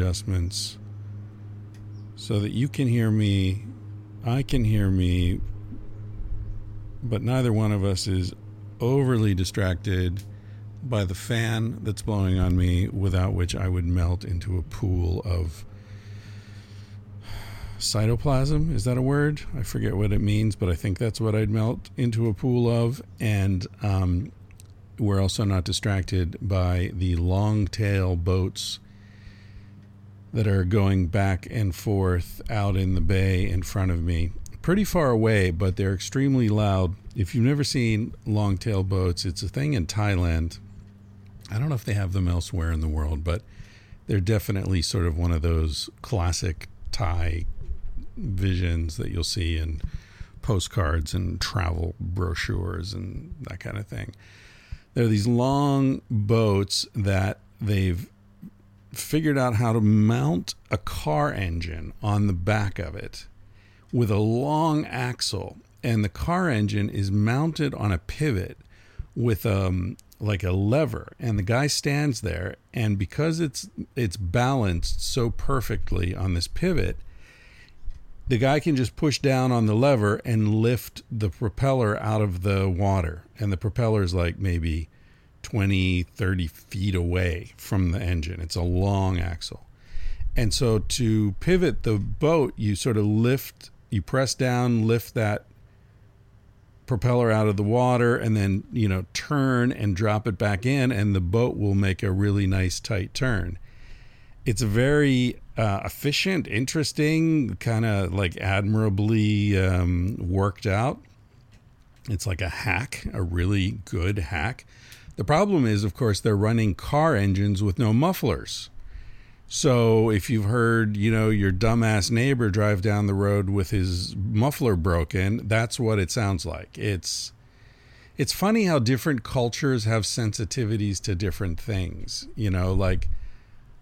Adjustments so that you can hear me, I can hear me, but neither one of us is overly distracted by the fan that's blowing on me, without which I would melt into a pool of cytoplasm. Is that a word? I forget what it means, but I think that's what I'd melt into a pool of. And um, we're also not distracted by the long tail boats that are going back and forth out in the bay in front of me. Pretty far away, but they're extremely loud. If you've never seen long tail boats, it's a thing in Thailand. I don't know if they have them elsewhere in the world, but they're definitely sort of one of those classic Thai visions that you'll see in postcards and travel brochures and that kind of thing. There are these long boats that they've figured out how to mount a car engine on the back of it with a long axle and the car engine is mounted on a pivot with um like a lever and the guy stands there and because it's it's balanced so perfectly on this pivot the guy can just push down on the lever and lift the propeller out of the water. And the propeller is like maybe 20 30 feet away from the engine. It's a long axle. And so to pivot the boat you sort of lift you press down lift that propeller out of the water and then you know turn and drop it back in and the boat will make a really nice tight turn. It's very uh, efficient interesting kind of like admirably um, worked out. It's like a hack a really good hack the problem is of course they're running car engines with no mufflers so if you've heard, you know, your dumbass neighbor drive down the road with his muffler broken, that's what it sounds like. It's it's funny how different cultures have sensitivities to different things. You know, like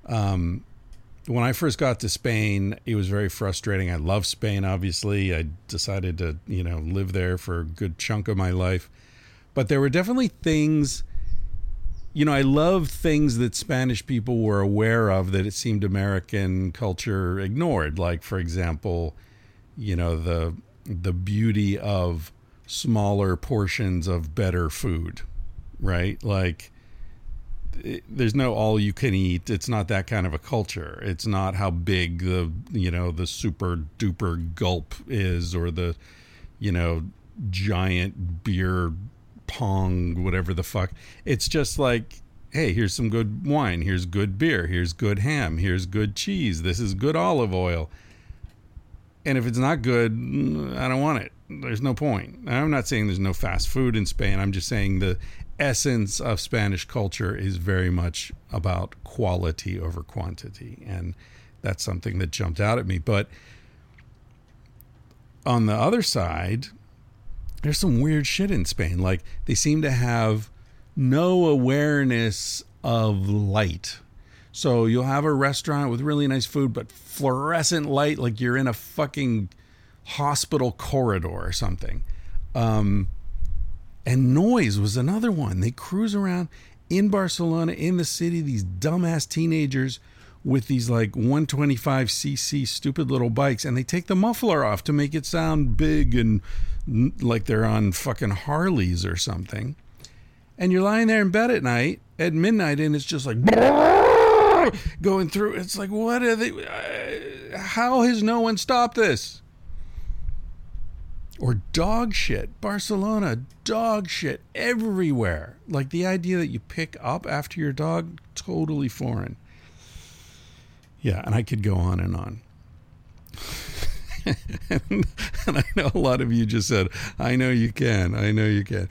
um, when I first got to Spain, it was very frustrating. I love Spain, obviously. I decided to, you know, live there for a good chunk of my life. But there were definitely things you know, I love things that Spanish people were aware of that it seemed American culture ignored. Like, for example, you know, the the beauty of smaller portions of better food, right? Like, it, there's no all you can eat. It's not that kind of a culture. It's not how big the you know the super duper gulp is or the you know giant beer pong, whatever the fuck. It's just like, hey, here's some good wine, here's good beer, here's good ham, here's good cheese, this is good olive oil. And if it's not good, I don't want it. There's no point. I'm not saying there's no fast food in Spain. I'm just saying the essence of Spanish culture is very much about quality over quantity. And that's something that jumped out at me. But on the other side, there's some weird shit in Spain. Like they seem to have no awareness of light. So you'll have a restaurant with really nice food, but fluorescent light, like you're in a fucking hospital corridor or something. Um, and noise was another one. They cruise around in Barcelona, in the city, these dumbass teenagers with these like 125cc stupid little bikes, and they take the muffler off to make it sound big and like they're on fucking Harleys or something. And you're lying there in bed at night at midnight, and it's just like going through. It's like, what are they? Uh, how has no one stopped this? Or dog shit. Barcelona, dog shit everywhere. Like the idea that you pick up after your dog, totally foreign. Yeah, and I could go on and on. and, I know a lot of you just said, I know you can. I know you can.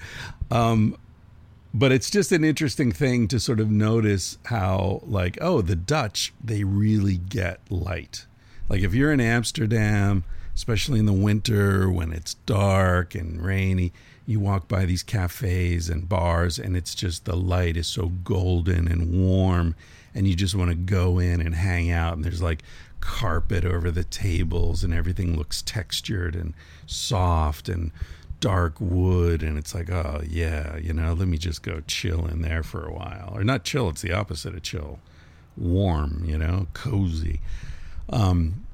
Um, but it's just an interesting thing to sort of notice how like oh the dutch they really get light like if you're in amsterdam especially in the winter when it's dark and rainy you walk by these cafes and bars and it's just the light is so golden and warm and you just want to go in and hang out and there's like carpet over the tables and everything looks textured and soft and dark wood. And it's like oh yeah you know let me just go chill in there for a while. Or not chill it's the opposite of chill. Warm you know cozy. Um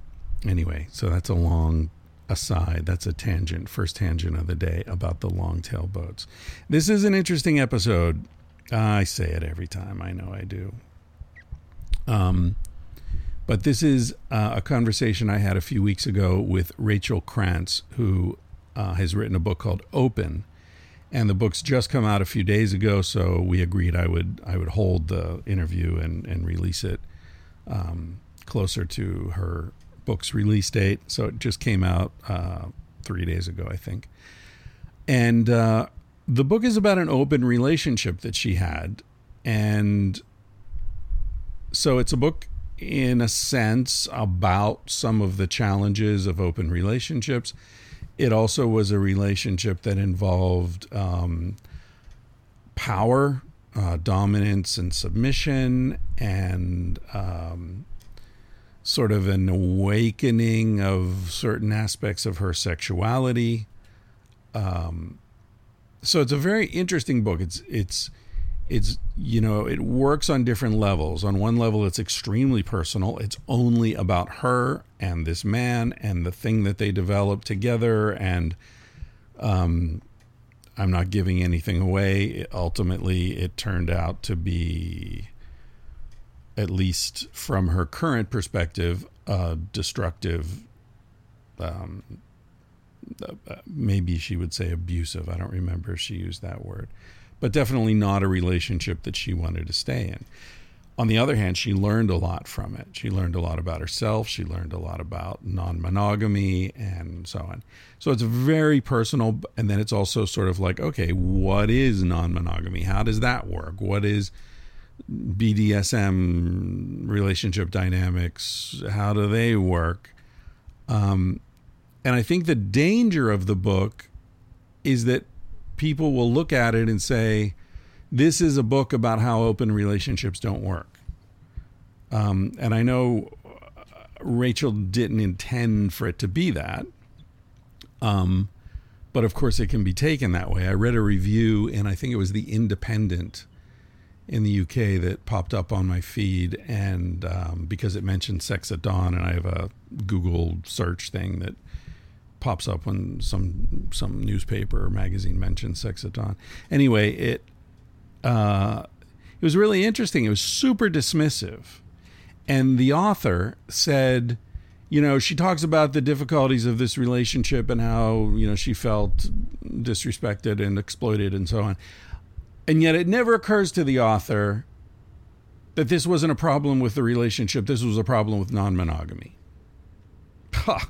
anyway so that's a long aside. That's a tangent first tangent of the day about the long tail boats. This is an interesting episode. I say it every time. I know i do. Um but this is uh, a conversation I had a few weeks ago with Rachel Krantz, who uh, has written a book called Open, and the book's just come out a few days ago. So we agreed I would I would hold the interview and and release it um, closer to her book's release date. So it just came out uh, three days ago, I think, and uh, the book is about an open relationship that she had, and so it's a book in a sense about some of the challenges of open relationships it also was a relationship that involved um, power, uh, dominance, and submission, and um, sort of an awakening of certain aspects of her sexuality. Um, so it's a very interesting book. It's it's it's you know it works on different levels. On one level it's extremely personal. It's only about her and this man and the thing that they developed together and um i'm not giving anything away. Ultimately it turned out to be at least from her current perspective uh destructive um uh, maybe she would say abusive. I don't remember if she used that word but definitely not a relationship that she wanted to stay in. On the other hand, she learned a lot from it. She learned a lot about herself. She learned a lot about non monogamy and so on. So it's very personal. And then it's also sort of like, okay, what is non monogamy? How does that work? What is BDSM relationship dynamics? How do they work? Um, and I think the danger of the book is that people will look at it and say, this is a book about how open relationships don't work. Um, and I know Rachel didn't intend for it to be that. Um, but of course, it can be taken that way. I read a review, and I think it was The Independent in the UK that popped up on my feed, and um, because it mentioned sex at dawn, and I have a Google search thing that pops up when some some newspaper or magazine mentions sex at. Anyway, it uh, it was really interesting. It was super dismissive, and the author said, you know, she talks about the difficulties of this relationship and how you know she felt disrespected and exploited and so on, and yet it never occurs to the author that this wasn't a problem with the relationship. This was a problem with non-monogamy. Ha!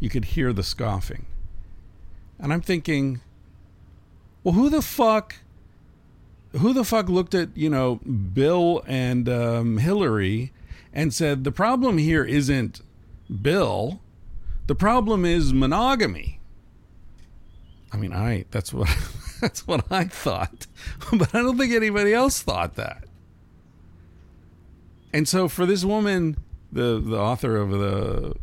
You could hear the scoffing. And I'm thinking, well, who the fuck, who the fuck looked at, you know, Bill and um, Hillary and said, the problem here isn't Bill, the problem is monogamy. I mean, I, that's what, that's what I thought, but I don't think anybody else thought that. And so for this woman, the, the author of the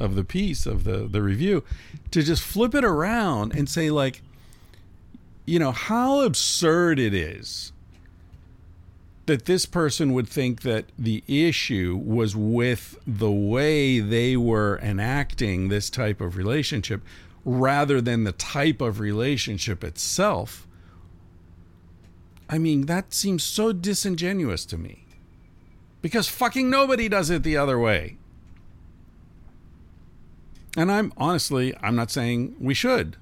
of the piece of the the review to just flip it around and say like you know how absurd it is that this person would think that the issue was with the way they were enacting this type of relationship rather than the type of relationship itself. I mean that seems so disingenuous to me. Because fucking nobody does it the other way and I'm honestly, I'm not saying we should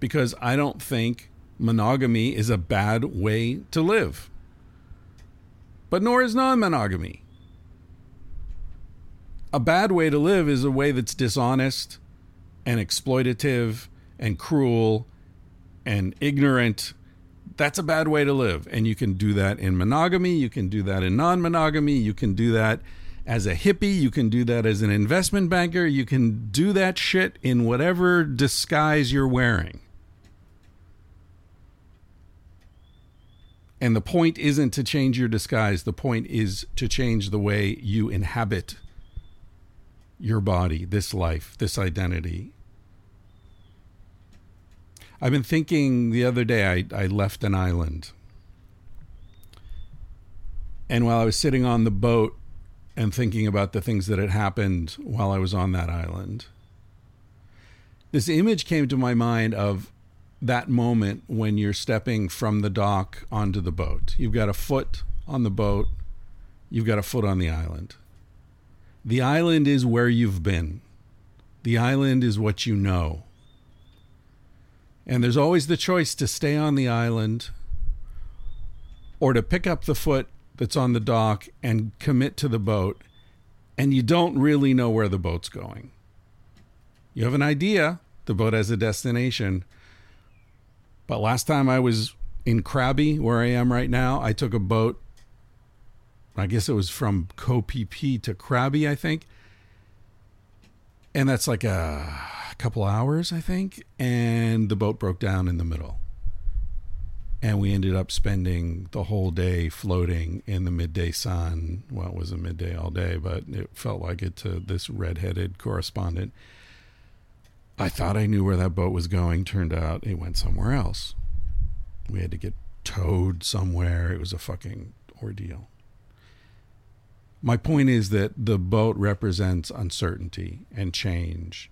because I don't think monogamy is a bad way to live. But nor is non monogamy. A bad way to live is a way that's dishonest and exploitative and cruel and ignorant That's a bad way to live. And you can do that in monogamy, you can do that in non monogamy, you can do that as a hippie, you can do that as an investment banker, you can do that shit in whatever disguise you're wearing. And the point isn't to change your disguise, the point is to change the way you inhabit your body, this life, this identity. I've been thinking the other day, I, I left an island. And while I was sitting on the boat and thinking about the things that had happened while I was on that island, this image came to my mind of that moment when you're stepping from the dock onto the boat. You've got a foot on the boat, you've got a foot on the island. The island is where you've been, the island is what you know. And there's always the choice to stay on the island or to pick up the foot that's on the dock and commit to the boat. And you don't really know where the boat's going. You have an idea, the boat has a destination, but last time I was in Krabi, where I am right now, I took a boat. I guess it was from Phi to Krabi, I think. And that's like a couple hours, I think. And the boat broke down in the middle. And we ended up spending the whole day floating in the midday sun. Well, it was a midday all day, but it felt like it to this redheaded correspondent I thought I knew where that boat was going. Turned out it went somewhere else. We had to get towed somewhere. It was a fucking ordeal. My point is that the boat represents uncertainty and change,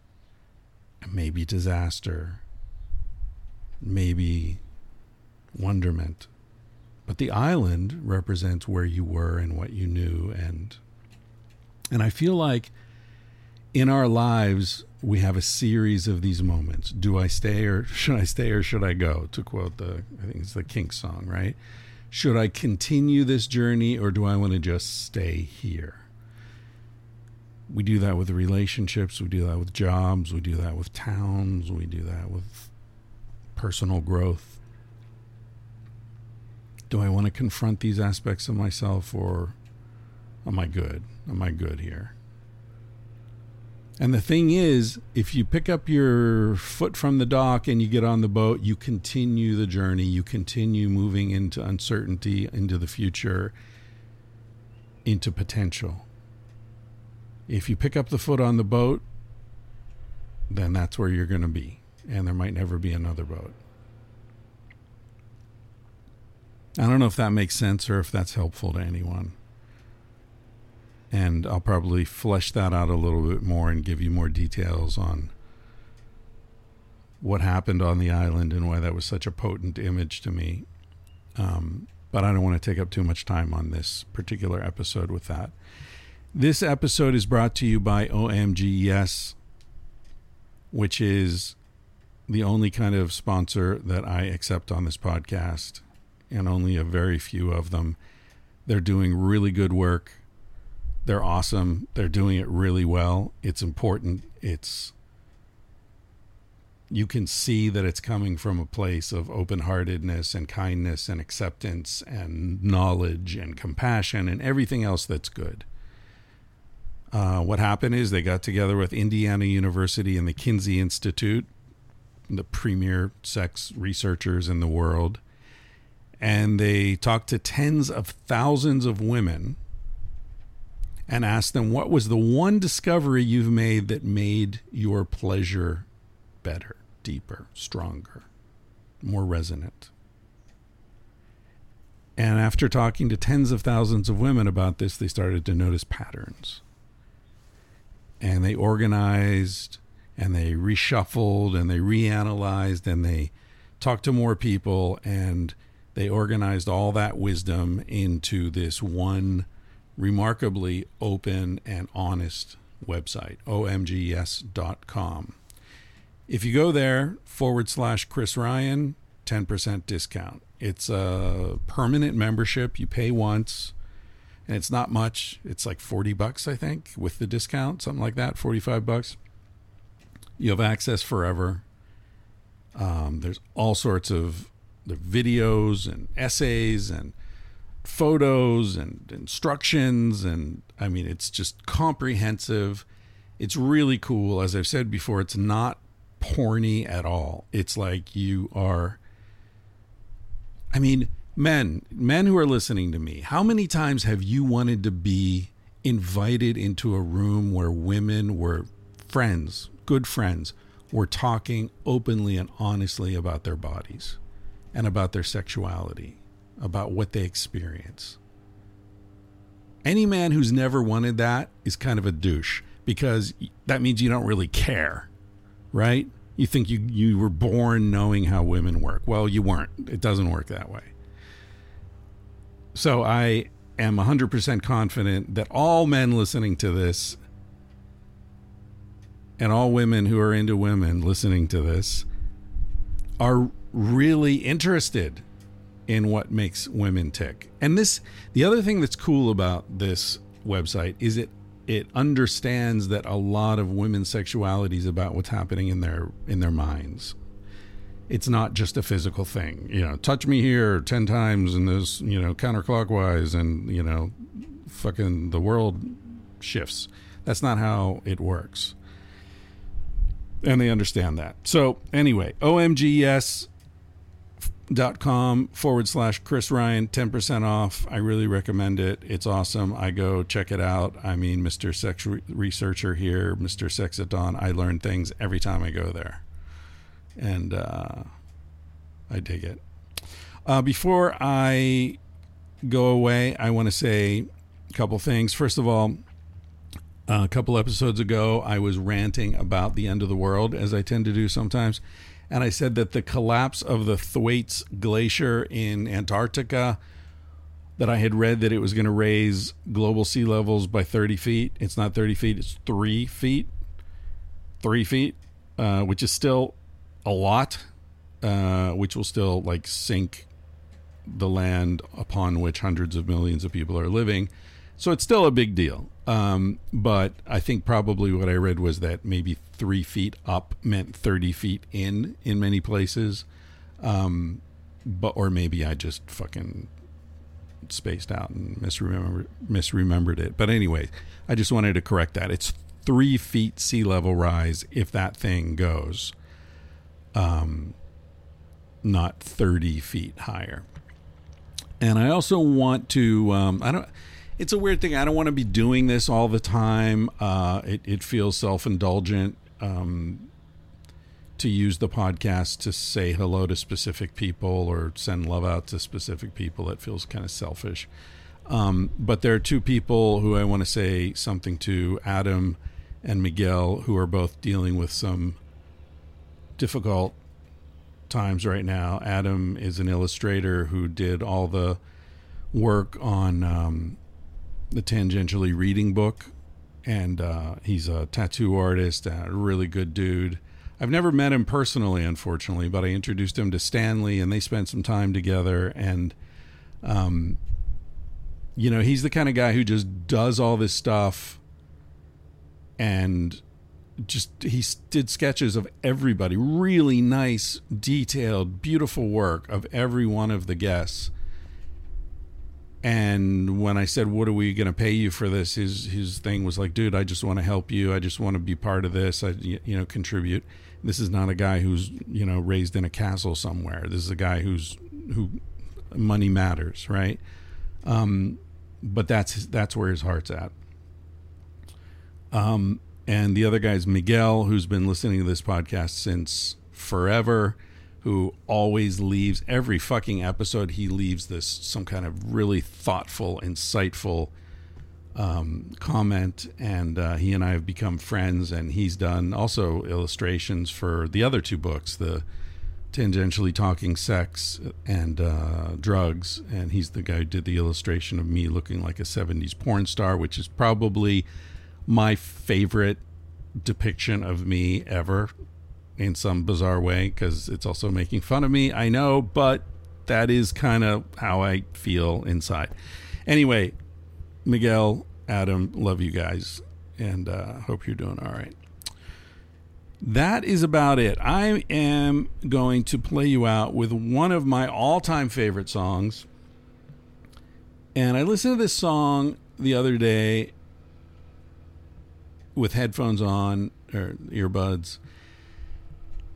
and maybe disaster, maybe wonderment. But the island represents where you were and what you knew and and I feel like in our lives we have a series of these moments. Do I stay or should I stay or should I go? To quote the, I think it's the Kinks song, right? Should I continue this journey or do I want to just stay here? We do that with relationships, we do that with jobs, we do that with towns, we do that with personal growth. Do I want to confront these aspects of myself or am I good? Am I good here? And the thing is, if you pick up your foot from the dock and you get on the boat, you continue the journey. You continue moving into uncertainty, into the future, into potential. If you pick up the foot on the boat, then that's where you're going to be. And there might never be another boat. I don't know if that makes sense or if that's helpful to anyone and I'll probably flesh that out a little bit more and give you more details on what happened on the island and why that was such a potent image to me. Um, but I don't want to take up too much time on this particular episode with that. This episode is brought to you by OMG Yes, which is the only kind of sponsor that I accept on this podcast, and only a very few of them. They're doing really good work they're awesome. They're doing it really well. It's important. It's you can see that it's coming from a place of open-heartedness and kindness and acceptance and knowledge and compassion and everything else that's good. Uh, what happened is they got together with Indiana University and the Kinsey Institute, the premier sex researchers in the world, and they talked to tens of thousands of women and asked them what was the one discovery you've made that made your pleasure better, deeper, stronger, more resonant. And after talking to tens of thousands of women about this, they started to notice patterns. And they organized and they reshuffled and they reanalyzed and they talked to more people and they organized all that wisdom into this one remarkably open and honest website, omgyes.com. If you go there, forward slash Chris Ryan, 10% discount. It's a permanent membership. You pay once, and it's not much. It's like 40 bucks, I think, with the discount, something like that, 45 bucks. You have access forever. Um, there's all sorts of the videos and essays and photos and instructions and I mean it's just comprehensive. It's really cool. As I've said before, it's not porny at all. It's like you are I mean, men, men who are listening to me, how many times have you wanted to be invited into a room where women were friends, good friends, were talking openly and honestly about their bodies and about their sexuality, about what they experience? Any man who's never wanted that is kind of a douche because that means you don't really care, right? You think you, you were born knowing how women work. Well, you weren't. It doesn't work that way. So I am 100% confident that all men listening to this and all women who are into women listening to this are really interested in what makes women tick. And this the other thing that's cool about this website is it it understands that a lot of women's sexuality is about what's happening in their in their minds. It's not just a physical thing. You know, touch me here 10 times and this, you know, counterclockwise and, you know, fucking the world shifts. That's not how it works. And they understand that. So, anyway, OMG Yes dot com forward slash Chris Ryan, 10% off. I really recommend it. It's awesome. I go check it out. I mean, Mr. Sex re- Researcher here, Mr. Sex at Dawn. I learn things every time I go there. And uh, I dig it. Uh, before I go away, I want to say a couple things. First of all, a couple episodes ago, I was ranting about the end of the world, as I tend to do sometimes and I said that the collapse of the Thwaites Glacier in Antarctica, that I had read that it was going to raise global sea levels by 30 feet. It's not 30 feet, it's three feet. Three feet, uh, which is still a lot, uh, which will still like sink the land upon which hundreds of millions of people are living. So it's still a big deal. Um, but I think probably what I read was that maybe three feet up meant 30 feet in in many places. Um, but or maybe I just fucking spaced out and misremembered misremembered it. But anyway, I just wanted to correct that. It's three feet sea level rise if that thing goes. Um, not 30 feet higher. And I also want to, um, I don't, it's a weird thing. I don't want to be doing this all the time. Uh, it, it feels self indulgent um, to use the podcast to say hello to specific people or send love out to specific people. It feels kind of selfish. Um, but there are two people who I want to say something to Adam and Miguel, who are both dealing with some difficult times right now. Adam is an illustrator who did all the work on um, the tangentially reading book, and uh, he's a tattoo artist, a really good dude. I've never met him personally, unfortunately, but I introduced him to Stanley, and they spent some time together. And, um, you know, he's the kind of guy who just does all this stuff, and just he did sketches of everybody, really nice, detailed, beautiful work of every one of the guests and when I said, "What are we going to pay you for this?" his his thing was like, "Dude, I just want to help you. I just want to be part of this. I you know contribute." This is not a guy who's you know raised in a castle somewhere. This is a guy who's who money matters, right? Um, but that's that's where his heart's at. Um, and the other guy is Miguel, who's been listening to this podcast since forever who always leaves every fucking episode he leaves this some kind of really thoughtful insightful um, comment. And uh, he and i have become friends and he's done also illustrations for the other two books the tangentially talking sex and uh, drugs. And he's the guy who did the illustration of me looking like a 70s porn star which is probably my favorite depiction of me ever in some bizarre way because it's also making fun of me. I know, but that is kind of how I feel inside. Anyway, Miguel, Adam, love you guys, and uh, hope you're doing all right. that is about it. I am going to play you out with one of my all time favorite songs. And I listened to this song the other day with headphones on or earbuds.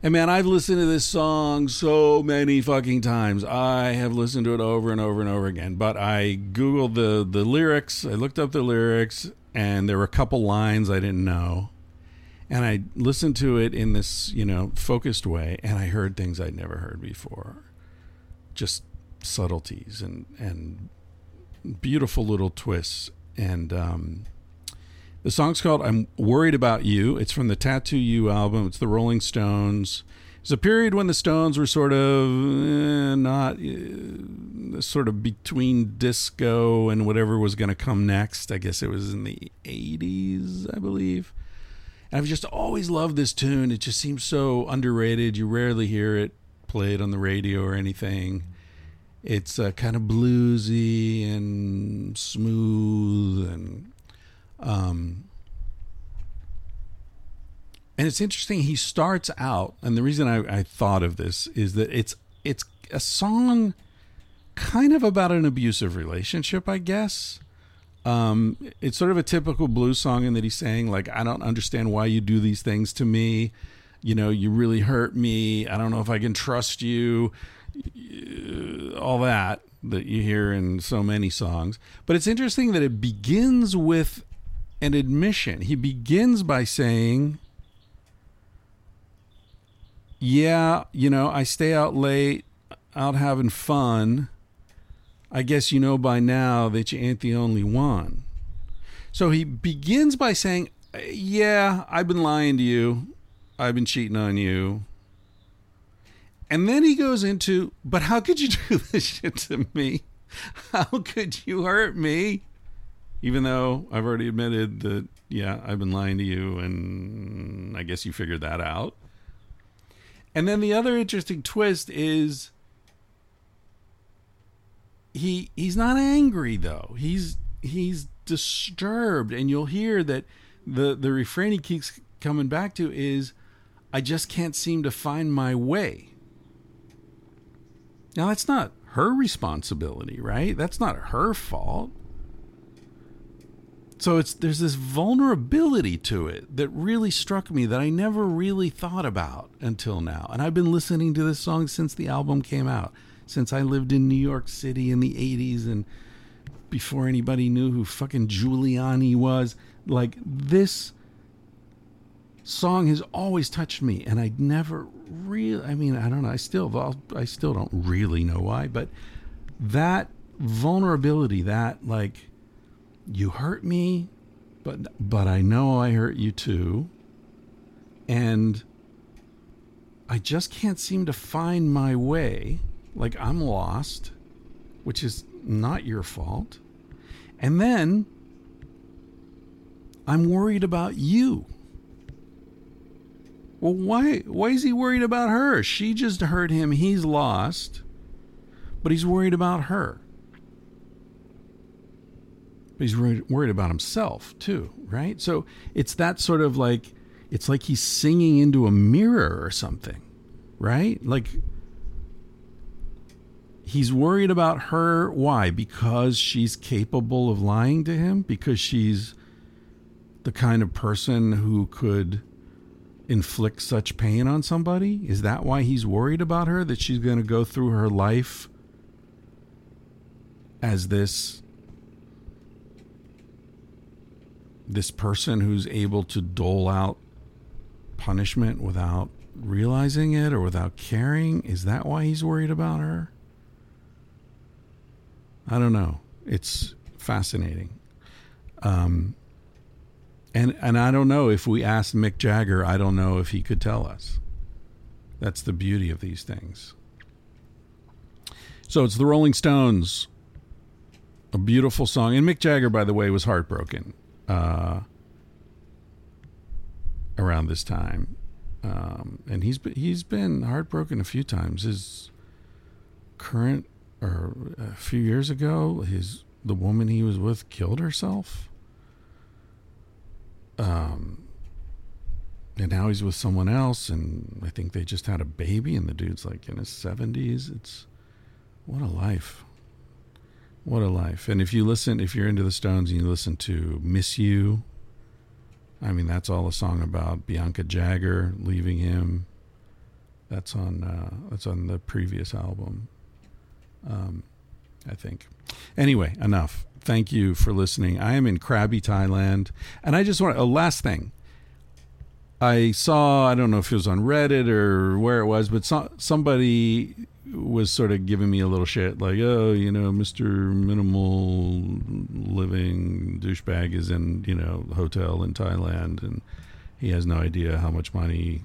And man, I've listened to this song so many fucking times. I have listened to it over and over and over again. But I Googled the, the lyrics, I looked up the lyrics, and there were a couple lines I didn't know. And I listened to it in this, you know, focused way, and I heard things I'd never heard before. Just subtleties and, and beautiful little twists. And um, the song's called I'm Worried About You. It's from the Tattoo You album. It's the Rolling Stones. It's a period when the Stones were sort of eh, not uh, sort of between disco and whatever was going to come next. I guess it was in the 80s, I believe. And I've just always loved this tune. It just seems so underrated. You rarely hear it played on the radio or anything. It's uh, kind of bluesy and smooth and um, and it's interesting. He starts out, and the reason I, I thought of this is that it's it's a song kind of about an abusive relationship, I guess. Um, it's sort of a typical blues song in that he's saying like, "I don't understand why you do these things to me. You know, you really hurt me. I don't know if I can trust you." All that that you hear in so many songs. But it's interesting that it begins with an admission. He begins by saying, Yeah, you know, I stay out late, out having fun. I guess you know by now that you ain't the only one. So he begins by saying, Yeah, I've been lying to you. I've been cheating on you. And then he goes into, But how could you do this shit to me? How could you hurt me? Even though I've already admitted that, yeah, I've been lying to you, and I guess you figured that out. And then the other interesting twist is he he's not angry though. He's he's disturbed, and you'll hear that the the refrain he keeps coming back to is, "I just can't seem to find my way." Now that's not her responsibility, right? That's not her fault so it's there's this vulnerability to it that really struck me that I never really thought about until now. And I've been listening to this song since the album came out, since I lived in New York City in the 80s and before anybody knew who fucking Giuliani was. Like this song has always touched me and I never really I mean, I don't know, I still I still don't really know why, but that vulnerability, that like you hurt me, but but I know I hurt you too. And I just can't seem to find my way. Like I'm lost, which is not your fault. And then I'm worried about you. Well, why why is he worried about her? She just hurt him. He's lost. But he's worried about her but he's worried, worried about himself too, right? So it's that sort of like it's like he's singing into a mirror or something, right? Like he's worried about her. Why? Because she's capable of lying to him? Because she's the kind of person who could inflict such pain on somebody? Is that why he's worried about her? That she's going to go through her life as this this person who's able to dole out punishment without realizing it or without caring? Is that why he's worried about her? I don't know. It's fascinating. Um, and and I don't know if we asked Mick Jagger, I don't know if he could tell us. That's the beauty of these things. So it's the Rolling Stones, a beautiful song. And Mick Jagger, by the way, was heartbroken uh, around this time, um, and he's been, he's been heartbroken a few times. His current, or a few years ago, his the woman he was with killed herself. Um, and now he's with someone else, and I think they just had a baby, and the dude's like in his seventies. It's what a life. What a life. And if you listen, if you're into the Stones and you listen to Miss You, I mean, that's all a song about Bianca Jagger leaving him. That's on uh, that's on the previous album, um, I think. Anyway, enough. Thank you for listening. I am in Krabi, Thailand, and I just want a last thing. I saw I don't know if it was on Reddit or where it was, but so, somebody was sort of giving me a little shit, like, oh, you know, Mister Minimal Living douchebag is in you know hotel in Thailand, and he has no idea how much money,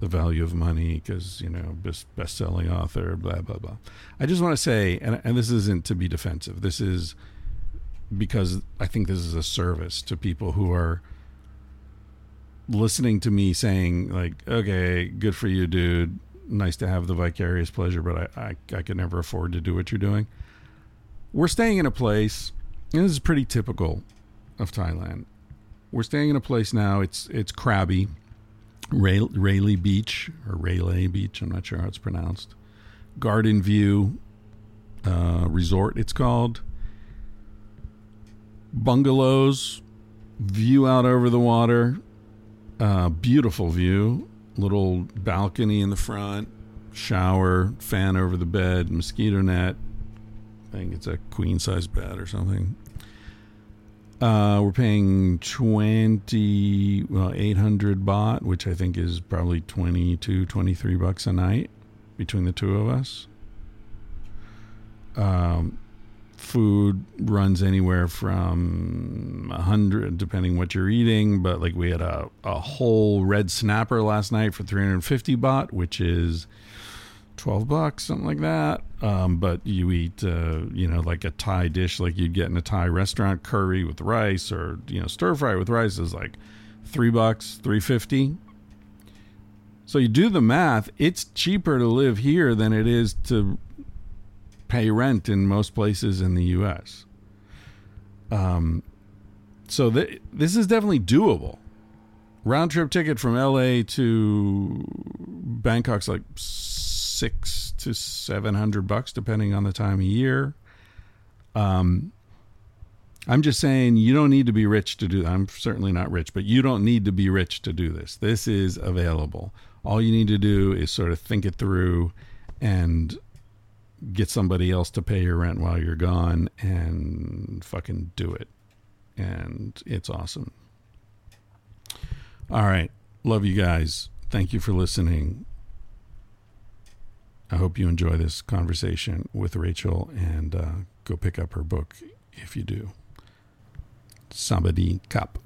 the value of money, because you know, best best selling author, blah blah blah. I just want to say, and and this isn't to be defensive. This is because I think this is a service to people who are listening to me saying like, okay, good for you, dude nice to have the vicarious pleasure, but I, I, I could never afford to do what you're doing. We're staying in a place, and this is pretty typical of Thailand. We're staying in a place now. It's it's Krabi, Ray, Railay Beach or Rayleigh Beach. I'm not sure how it's pronounced. Garden View uh, Resort. It's called bungalows, view out over the water, uh, beautiful view little balcony in the front, shower, fan over the bed, mosquito net. I think it's a queen size bed or something. Uh, we're paying 20, well, 800 baht, which I think is probably 22, 23 bucks a night between the two of us. Um, food runs anywhere from a hundred, depending what you're eating. But like we had a, a whole red snapper last night for 350 baht, which is 12 bucks, something like that. Um, but you eat, uh, you know, like a Thai dish, like you'd get in a Thai restaurant, curry with rice or, you know, stir fry with rice is like three bucks, 350. So you do the math, it's cheaper to live here than it is to pay rent in most places in the U.S. Um, so th- this is definitely doable. Round trip ticket from L.A. to Bangkok's like six to seven hundred bucks, depending on the time of year. Um, I'm just saying you don't need to be rich to do. I'm certainly not rich, but you don't need to be rich to do this. This is available. All you need to do is sort of think it through and get somebody else to pay your rent while you're gone and fucking do it. And it's awesome. All right. Love you guys. Thank you for listening. I hope you enjoy this conversation with Rachel and uh, go pick up her book if you do. Somebody Cup.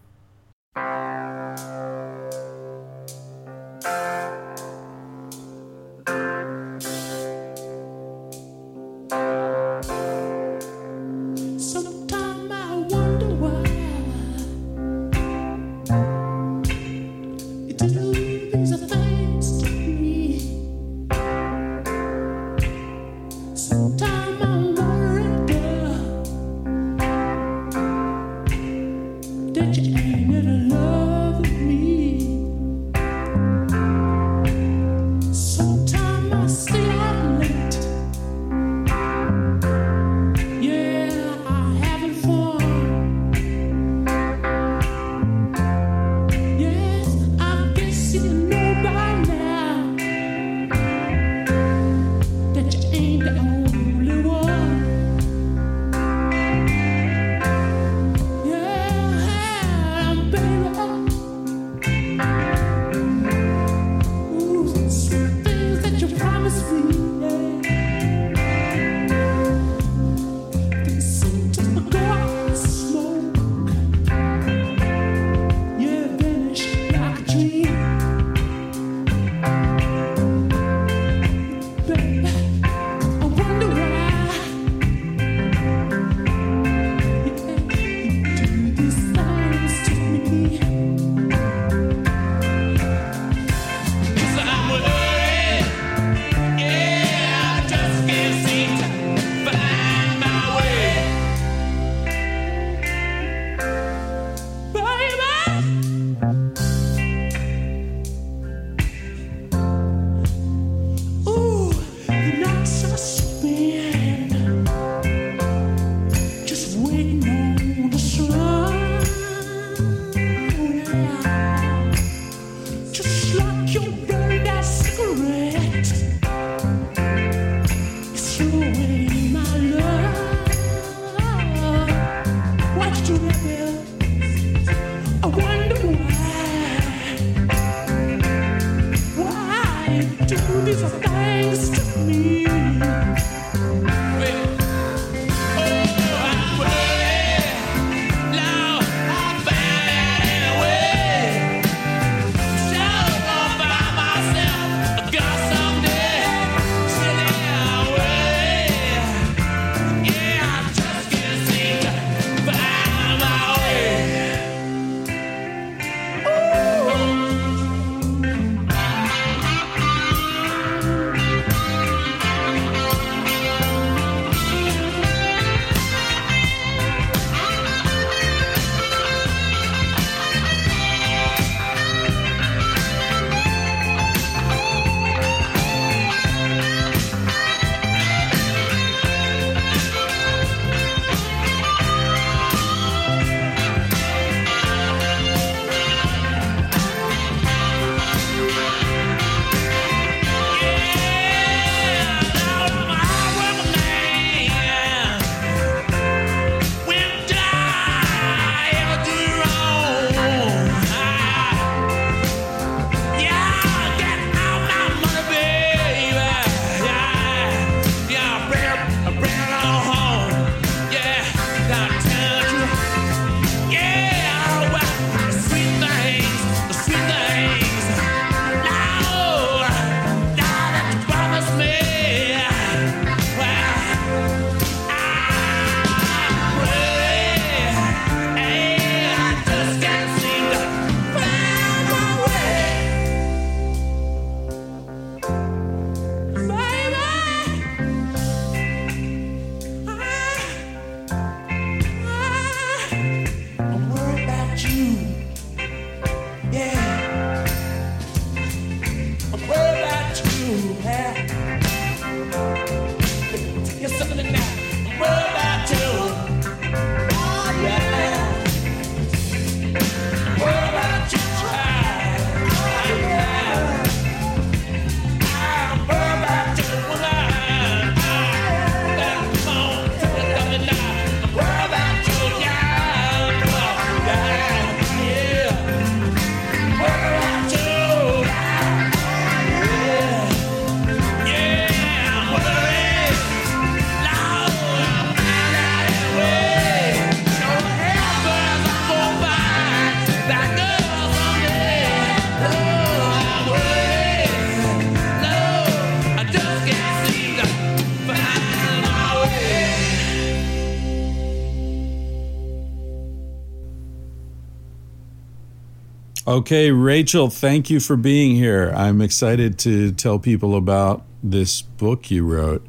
Okay, Rachel, thank you for being here. I'm excited to tell people about this book you wrote.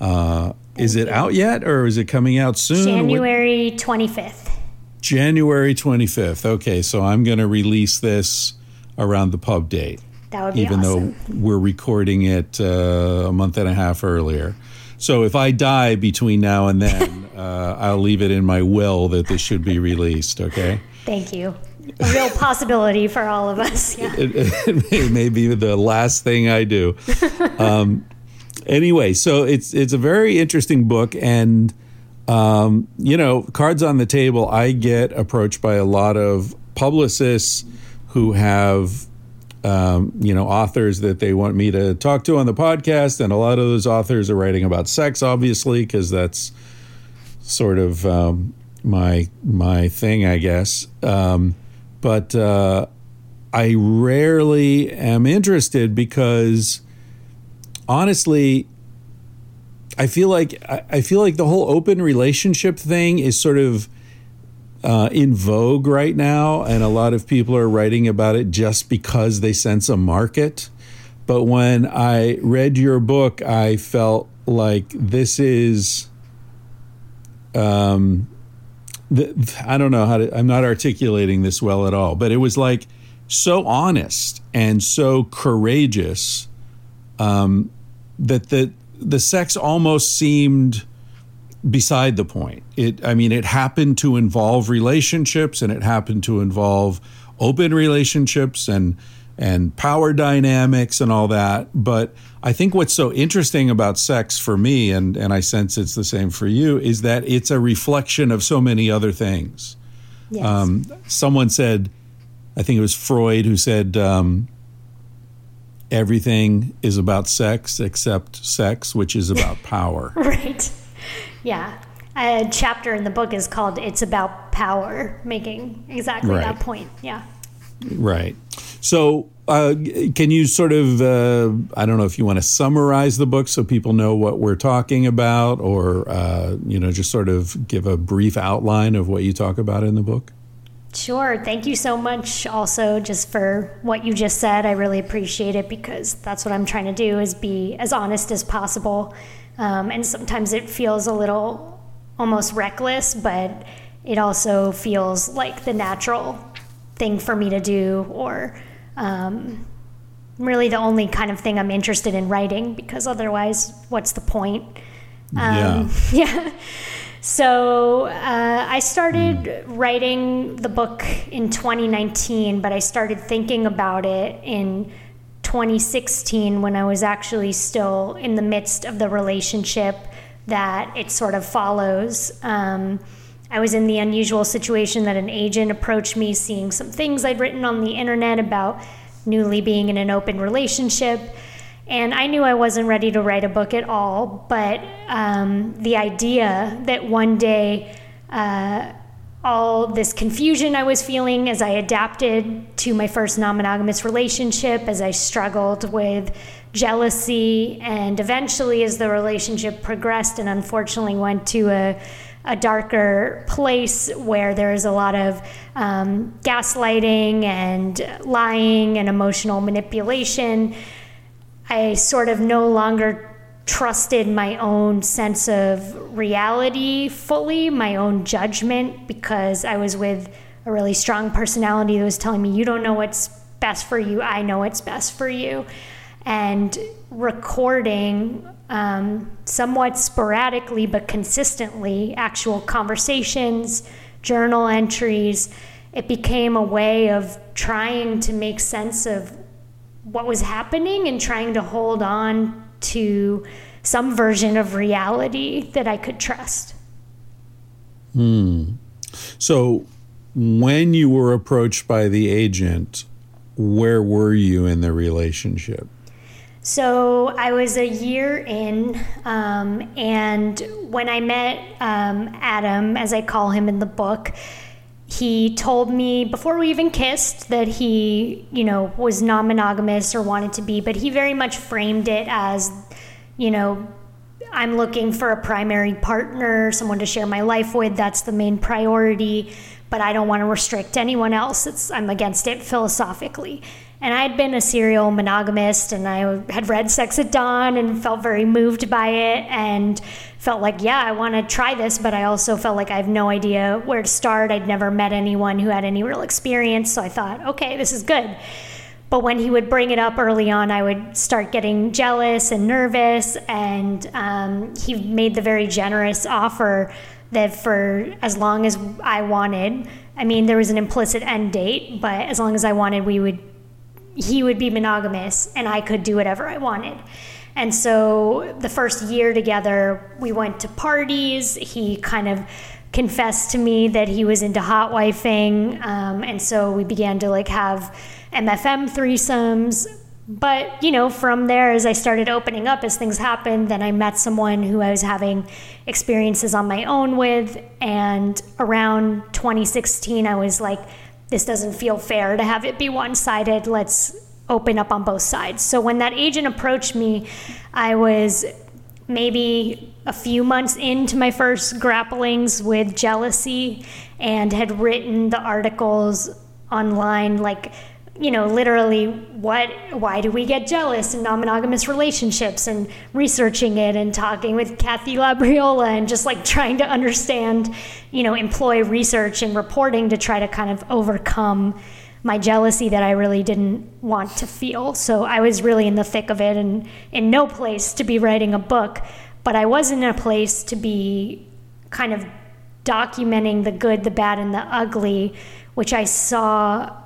Uh, is it out yet or is it coming out soon? January 25th. January 25th. Okay, so I'm going to release this around the pub date. That would be even awesome. though we're recording it uh, a month and a half earlier. So if I die between now and then, uh, I'll leave it in my will that this should be released. Okay. Thank you. A real possibility for all of us. Yeah. It, it, it may be the last thing I do. Um, anyway, so it's it's a very interesting book, and um, you know, cards on the table. I get approached by a lot of publicists who have um, you know, authors that they want me to talk to on the podcast, and a lot of those authors are writing about sex, obviously, because that's sort of um, my my thing, I guess. Um, but uh, I rarely am interested because, honestly, I feel like I, feel like the whole open relationship thing is sort of uh, in vogue right now, and a lot of people are writing about it just because they sense a market. But when I read your book, I felt like this is, um, th- I don't know how to, I'm not articulating this well at all, but it was like so honest and so courageous um, that the, the sex almost seemed beside the point. It, I mean, it happened to involve relationships, and it happened to involve open relationships and and power dynamics and all that. But I think what's so interesting about sex for me, and and I sense it's the same for you, is that it's a reflection of so many other things. Yes. Um, someone said, I think it was Freud who said. Um, Everything is about sex except sex, which is about power. right. Yeah. A chapter in the book is called It's About Power, making exactly Right. that point. Yeah. Right. So, uh, can you sort of, uh, I don't know if you want to summarize the book so people know what we're talking about, or, uh, you know, just sort of give a brief outline of what you talk about in the book? Sure. Thank you so much also just for what you just said. I really appreciate it because that's what I'm trying to do is be as honest as possible. Um, and sometimes it feels a little almost reckless, but it also feels like the natural thing for me to do or um, really the only kind of thing I'm interested in writing because otherwise, what's the point? Um, yeah. So uh, I started writing the book in 2019, but I started thinking about it in 2016 when I was actually still in the midst of the relationship that it sort of follows. Um, I was in the unusual situation that an agent approached me seeing some things I'd written on the internet about newly being in an open relationship. And I knew I wasn't ready to write a book at all, but um, the idea that one day uh, all this confusion I was feeling as I adapted to my first non monogamous relationship, as I struggled with jealousy, and eventually as the relationship progressed and unfortunately went to a a darker place where there's a lot of um, gaslighting and lying and emotional manipulation. I sort of no longer trusted my own sense of reality fully, my own judgment, because I was with a really strong personality that was telling me, You don't know what's best for you, I know what's best for you. And recording um, somewhat sporadically but consistently actual conversations, journal entries, it became a way of trying to make sense of what was happening and trying to hold on to some version of reality that I could trust. Hmm. So, when you were approached by the agent, where were you in the relationship? So I was a year in, um, and when I met um, Adam, as I call him in the book, he told me before we even kissed that he, you know, was non monogamous or wanted to be, but he very much framed it as, you know, I'm looking for a primary partner, someone to share my life with. That's the main priority. But I don't want to restrict anyone else. It's, I'm against it philosophically. And I had been a serial monogamist and I had read Sex at Dawn and felt very moved by it and felt like, yeah, I want to try this, but I also felt like I have no idea where to start. I'd never met anyone who had any real experience. So I thought, okay, this is good. But when he would bring it up early on, I would start getting jealous and nervous. And um, he made the very generous offer that for as long as I wanted, I mean, there was an implicit end date, but as long as I wanted, we would, he would be monogamous and I could do whatever I wanted. And so the first year together, we went to parties. He kind of confessed to me that he was into hot wifing. Um, and so we began to like have MFM threesomes. But, you know, from there, as I started opening up, as things happened, then I met someone who I was having experiences on my own with. And around 2016, I was like, this doesn't feel fair to have it be one sided. Let's open up on both sides. So when that agent approached me, I was maybe a few months into my first grapplings with jealousy and had written the articles online like you know, literally, what, why do we get jealous in non monogamous relationships and researching it and talking with Kathy Labriola and just like trying to understand, you know, employ research and reporting to try to kind of overcome my jealousy that I really didn't want to feel. So I was really in the thick of it and in no place to be writing a book, but I was in a place to be kind of documenting the good, the bad, and the ugly, which I saw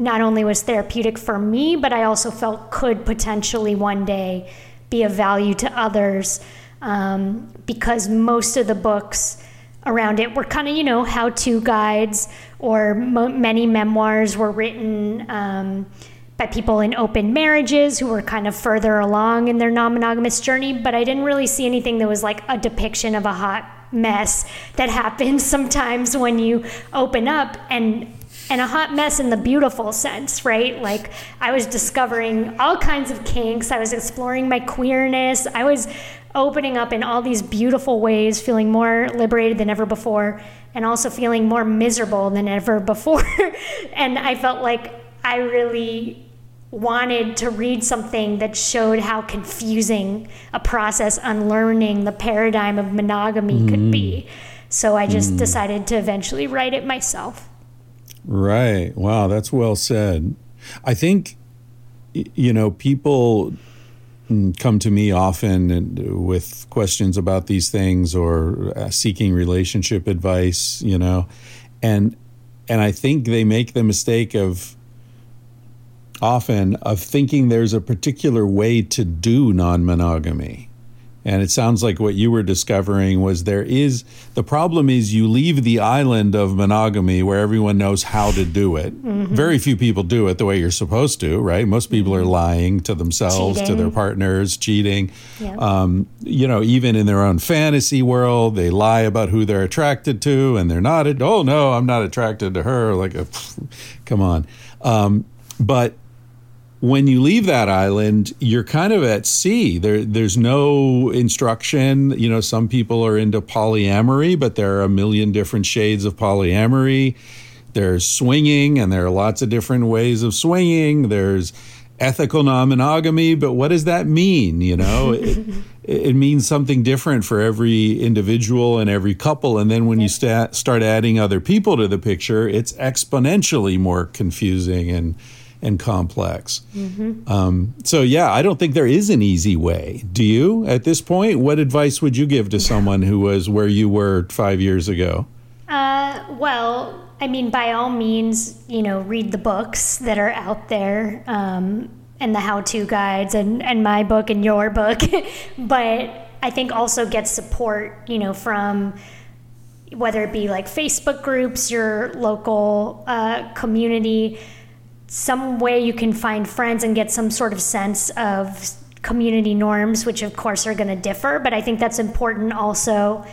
not only was therapeutic for me, but I also felt could potentially one day be of value to others um, because most of the books around it were kind of, you know, how to guides or mo- many memoirs were written um, by people in open marriages who were kind of further along in their non monogamous journey. But I didn't really see anything that was like a depiction of a hot mess that happens sometimes when you open up and and a hot mess in the beautiful sense, right? Like I was discovering all kinds of kinks. I was exploring my queerness. I was opening up in all these beautiful ways, feeling more liberated than ever before, and also feeling more miserable than ever before. and I felt like I really wanted to read something that showed how confusing a process unlearning the paradigm of monogamy mm. could be. So I just mm. decided to eventually write it myself. Right. Wow, that's well said. I think, you know, people come to me often with questions about these things or uh, seeking relationship advice, you know, and and I think they make the mistake of often of thinking there's a particular way to do non-monogamy and it sounds like what you were discovering was there is the problem is you leave the island of monogamy where everyone knows how to do it. Mm-hmm. Very few people do it the way you're supposed to, right? Most people are mm-hmm. lying to themselves, cheating. to their partners, cheating. Yeah. Um, you know, even in their own fantasy world, they lie about who they're attracted to, and they're not. Oh no, I'm not attracted to her. Like, a, come on. Um, but when you leave that island, you're kind of at sea. There, there's no instruction. You know, some people are into polyamory, but there are a million different shades of polyamory. There's swinging, and there are lots of different ways of swinging. There's ethical non-monogamy, but what does that mean? You know, it, it, means something different for every individual and every couple. And then when you sta- start adding other people to the picture, it's exponentially more confusing and and complex. Mm-hmm. Um, so, yeah, I don't think there is an easy way. Do you at this point? What advice would you give to someone who was where you were five years ago? Uh, well, I mean, by all means, you know, read the books that are out there um, and the how to guides and, and my book and your book. but I think also get support, you know, from whether it be like Facebook groups, your local uh, community some way you can find friends and get some sort of sense of community norms, which of course are going to differ. But I think that's important also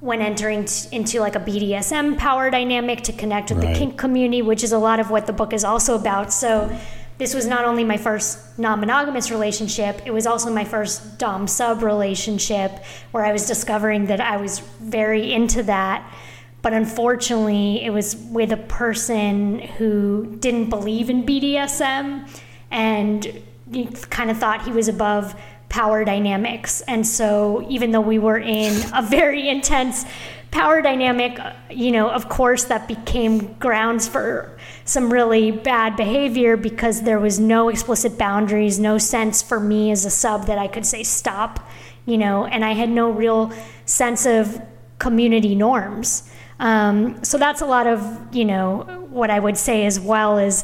when entering t- into like a BDSM power dynamic to connect with right. the kink community, which is a lot of what the book is also about. So this was not only my first non monogamous relationship, it was also my first Dom sub relationship where I was discovering that I was very into that. But unfortunately, it was with a person who didn't believe in BDSM and kind of thought he was above power dynamics. And so, even though we were in a very intense power dynamic, you know, of course, that became grounds for some really bad behavior because there was no explicit boundaries, no sense for me as a sub that I could say stop, you know, and I had no real sense of community norms. Um, so that's a lot of, you know, what I would say as well is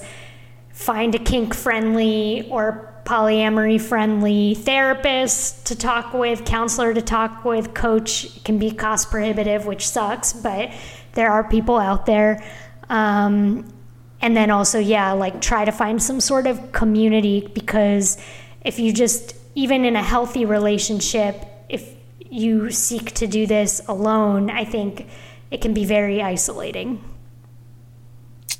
find a kink friendly or polyamory friendly therapist to talk with, counselor to talk with, coach it can be cost prohibitive, which sucks, but there are people out there. Um, and then also, yeah, like try to find some sort of community because if you just, even in a healthy relationship, if you seek to do this alone, I think it can be very isolating.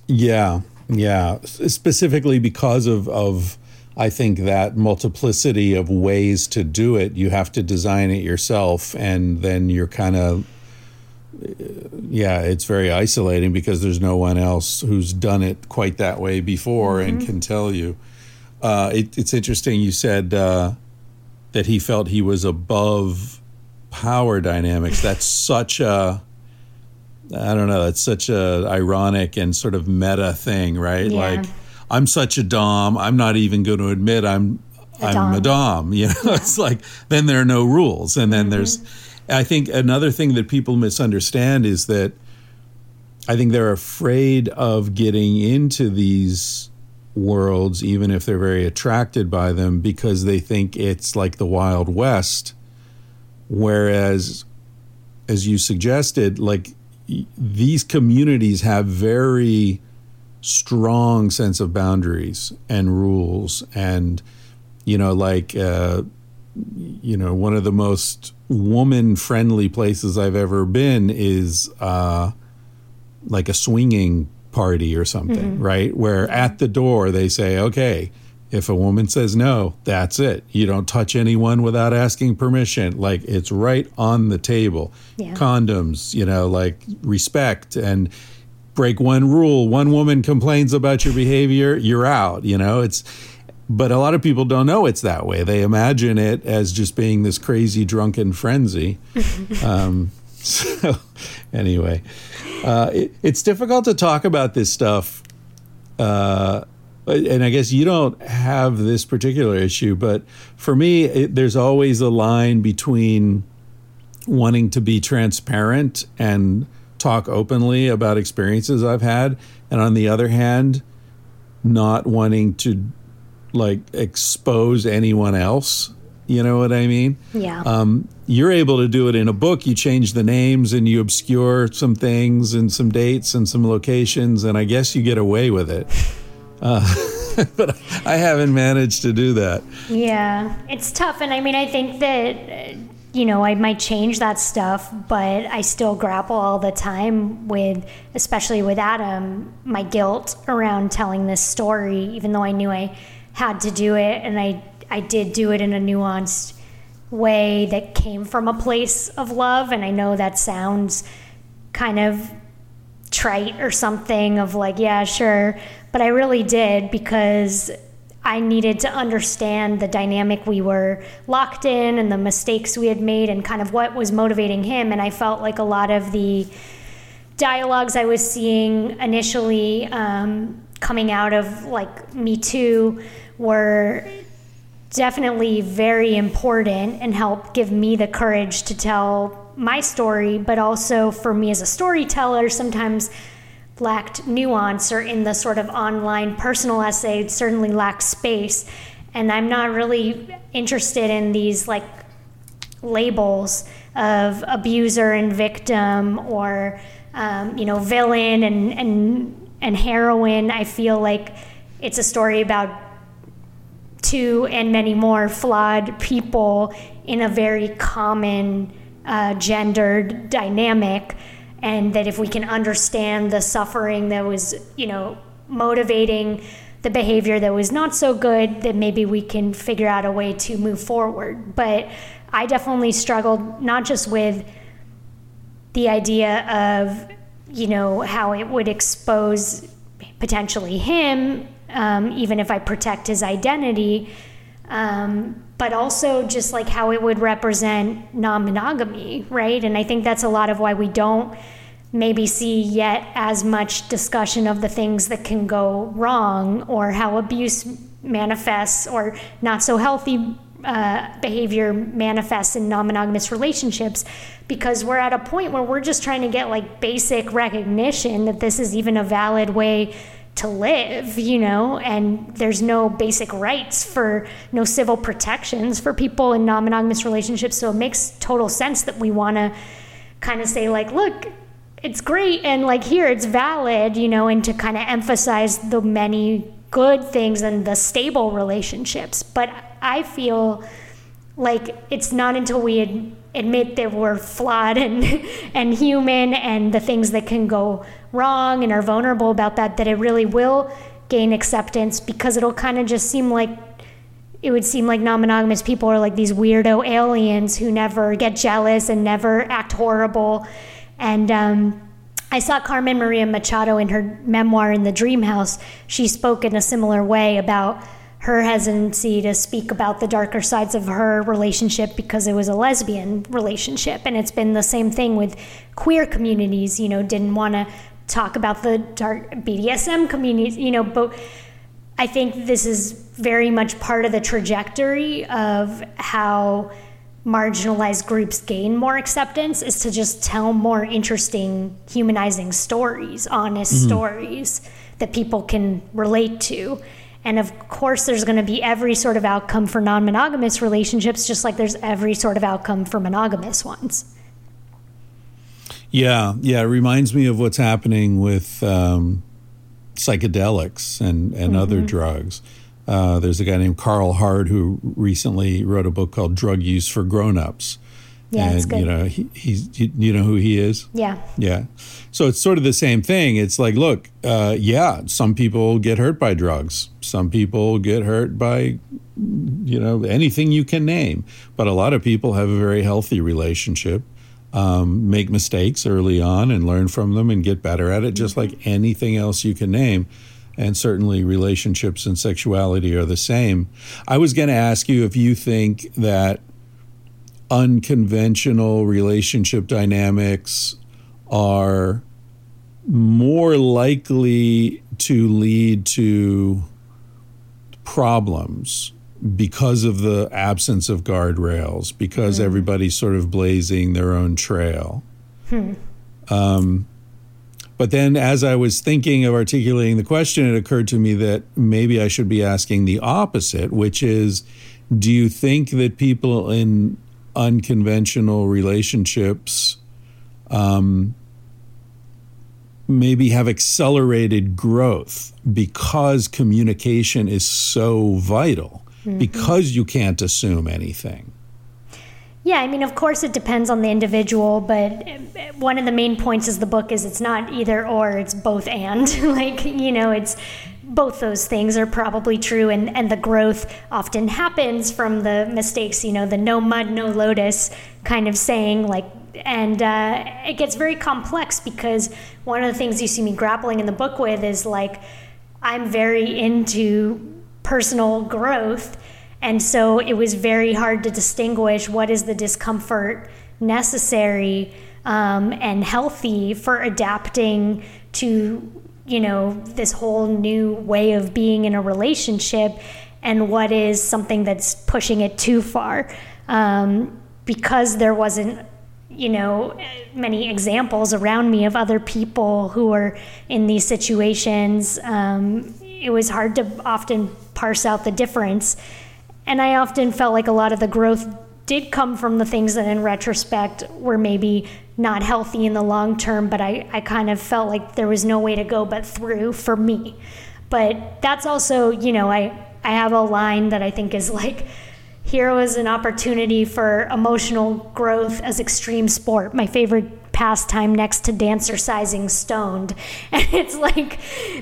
Yeah, yeah. Specifically because of, of I think that multiplicity of ways to do it, you have to design it yourself, and then you're kind of, yeah, it's very isolating because there's no one else who's done it quite that way before mm-hmm. and can tell you. Uh, it, it's interesting you said uh, that he felt he was above power dynamics. That's such a I don't know. That's such a ironic and sort of meta thing, right? Yeah. Like I'm such a dom. I'm not even going to admit I'm a I'm dom. a dom. You know, yeah. it's like then there are no rules, and then mm-hmm. there's. I think another thing that people misunderstand is that I think they're afraid of getting into these worlds, even if they're very attracted by them, because they think it's like the Wild West. Whereas, as you suggested, like these communities have very strong sense of boundaries and rules and you know like uh, you know one of the most woman friendly places i've ever been is uh, like a swinging party or something mm-hmm. right where at the door they say okay if a woman says no that's it you don't touch anyone without asking permission like it's right on the table yeah. condoms you know like respect and break one rule, one woman complains about your behavior, you're out. You know, it's, but a lot of people don't know it's that way. They imagine it as just being this crazy drunken frenzy. um, so, anyway, uh, it, it's difficult to talk about this stuff. Uh, and I guess you don't have this particular issue, but for me, it, there's always a line between wanting to be transparent and talk openly about experiences I've had, and on the other hand, not wanting to like expose anyone else. You know what I mean? Yeah. Um, you're able to do it in a book. You change the names and you obscure some things and some dates and some locations, and I guess you get away with it. Uh, but I haven't managed to do that. Yeah, it's tough, and I mean, I think that you know, I might change that stuff, but I still grapple all the time with, especially with Adam, my guilt around telling this story, even though I knew I had to do it and I, I did do it in a nuanced way that came from a place of love. And I know that sounds kind of trite or something of like, yeah, sure. But I really did because I needed to understand the dynamic we were locked in and the mistakes we had made and kind of what was motivating him. And I felt like a lot of the dialogues I was seeing initially um, coming out of like Me Too were definitely very important and helped give me the courage to tell my story, but also for me as a storyteller, sometimes lacked nuance or in the sort of online personal essay certainly lacked space. And i'm not really interested in these like labels of abuser and victim or um, you know villain and and and heroine. I feel like it's a story about two and many more flawed people in a very common uh, gendered dynamic and that if we can understand the suffering that was, you know, motivating the behavior that was not so good, that maybe we can figure out a way to move forward. But I definitely struggled not just with the idea of, you know, how it would expose potentially him, um, even if I protect his identity, um, but also just like how it would represent non monogamy, right? And I think that's a lot of why we don't maybe see yet as much discussion of the things that can go wrong or how abuse manifests or not so healthy uh, behavior manifests in non-monogamous relationships because we're at a point where we're just trying to get like basic recognition that this is even a valid way to live, you know, and there's no basic rights for no civil protections for people in non monogamous relationships. So it makes total sense that we want to kind of say, like, look, it's great and like here it's valid, you know, and to kind of emphasize the many good things and the stable relationships. But I feel like it's not until we ad- admit that we're flawed and and human and the things that can go wrong and are vulnerable about that that it really will gain acceptance because it'll kind of just seem like it would seem like non-monogamous people are like these weirdo aliens who never get jealous and never act horrible and um, I saw Carmen Maria Machado in her memoir in the Dream House. She spoke in a similar way about her hesitancy to speak about the darker sides of her relationship because it was a lesbian relationship. And it's been the same thing with queer communities, you know, didn't want to talk about the dark BDSM community, you know, but I think this is very much part of the trajectory of how marginalized groups gain more acceptance is to just tell more interesting, humanizing stories, honest mm-hmm. stories that people can relate to. And of course, there's going to be every sort of outcome for non monogamous relationships, just like there's every sort of outcome for monogamous ones. Yeah, yeah. It reminds me of what's happening with um, psychedelics and, and mm-hmm. other drugs. Uh, there's a guy named Carl Hart who recently wrote a book called Drug Use for Grown-ups. Yeah, and, You know, he, he's you know who he is. Yeah. Yeah. So it's sort of the same thing. It's like, look, uh, yeah, some people get hurt by drugs. Some people get hurt by, you know, anything you can name. But a lot of people have a very healthy relationship. Um, make mistakes early on and learn from them and get better at it, just like anything else you can name and certainly relationships and sexuality are the same. I was going to ask you if you think that unconventional relationship dynamics are more likely to lead to problems because of the absence of guardrails, because mm. everybody's sort of blazing their own trail. Hmm. Um, but then, as I was thinking of articulating the question, it occurred to me that maybe I should be asking the opposite, which is do you think that people in unconventional relationships um, maybe have accelerated growth because communication is so vital, mm-hmm. because you can't assume anything? Yeah, I mean, of course, it depends on the individual, but one of the main points of the book is it's not either or, it's both and. like, you know, it's both those things are probably true, and, and the growth often happens from the mistakes, you know, the no mud, no lotus kind of saying, like, and uh, it gets very complex because one of the things you see me grappling in the book with is like, I'm very into personal growth and so it was very hard to distinguish what is the discomfort necessary um, and healthy for adapting to, you know, this whole new way of being in a relationship and what is something that's pushing it too far. Um, because there wasn't you know many examples around me of other people who were in these situations um, it was hard to often parse out the difference and I often felt like a lot of the growth did come from the things that in retrospect were maybe not healthy in the long term, but I, I kind of felt like there was no way to go but through for me. But that's also, you know, I, I have a line that I think is like, here was an opportunity for emotional growth as extreme sport. My favorite pastime next to dancercising stoned. And it's like,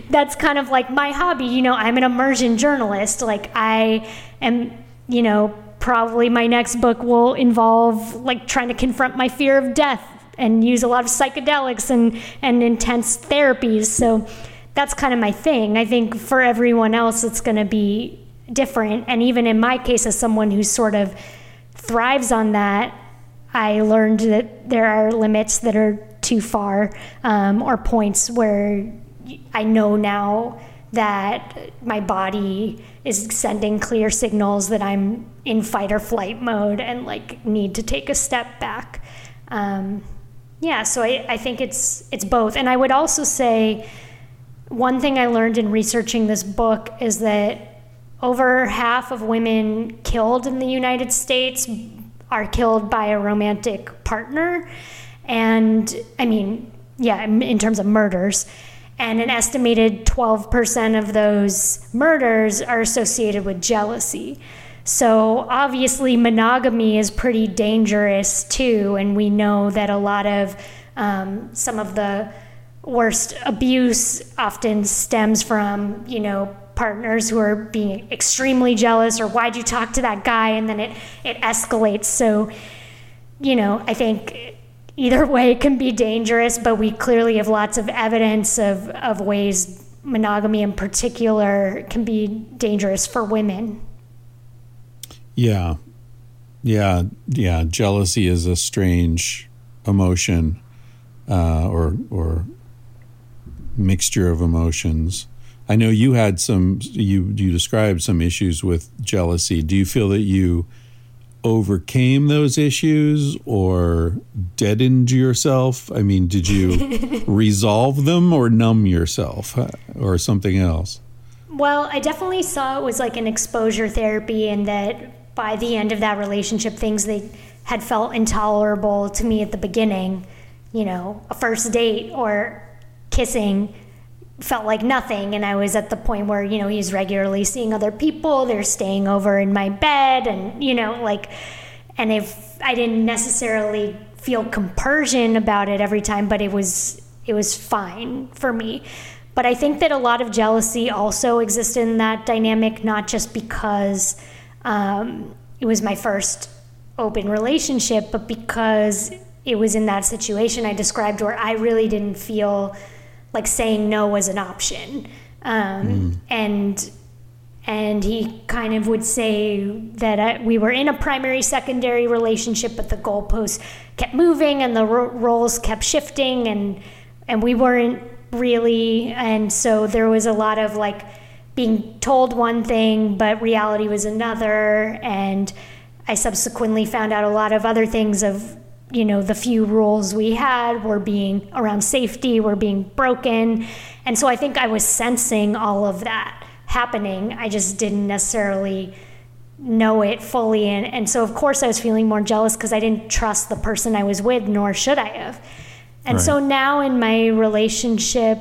that's kind of like my hobby. You know, I'm an immersion journalist. Like, I am, you know, probably my next book will involve like trying to confront my fear of death and use a lot of psychedelics and, and intense therapies. So that's kind of my thing. I think for everyone else, it's going to be different. And even in my case, as someone who sort of thrives on that, I learned that there are limits that are too far um, or points where I know now that my body is sending clear signals that I'm in fight or flight mode and like need to take a step back. Um, yeah, so I, I think it's it's both. And I would also say one thing I learned in researching this book is that over half of women killed in the United States are killed by a romantic partner. And I mean, yeah, in terms of murders. And an estimated 12% of those murders are associated with jealousy. So obviously, monogamy is pretty dangerous too. And we know that a lot of um, some of the worst abuse often stems from, you know, partners who are being extremely jealous or why'd you talk to that guy? And then it it escalates. So you know i think either way it can be dangerous but we clearly have lots of evidence of of ways monogamy in particular can be dangerous for women. Yeah. Yeah. Yeah. Jealousy is a strange emotion uh, or or mixture of emotions I know you had some you you described some issues with jealousy. Do you feel that you overcame those issues or deadened yourself? I mean, did you resolve them or numb yourself uh, or something else? Well, I definitely saw it was like an exposure therapy and that by the end of that relationship things that had felt intolerable to me at the beginning, you know, a first date or kissing felt like nothing and i was at the point where you know he's regularly seeing other people they're staying over in my bed and you know like and if i didn't necessarily feel compersion about it every time but it was it was fine for me. But i think that a lot of jealousy also exists in that dynamic not just because um, it was my first open relationship but because it was in that situation i described where i really didn't feel like saying no was an option. Um, mm. And and he kind of would say that I, we were in a primary secondary relationship, but the goalposts kept moving and the ro- roles kept shifting, and and we weren't really. And so there was a lot of like being told one thing, but reality was another. And I subsequently found out a lot of other things of you know the few rules we had were being around safety were being broken. And so i think i was sensing all of that happening. I just didn't necessarily know it fully. And, and so of course i was feeling more jealous because i didn't trust the person i was with nor should i have. And right. so now in my relationship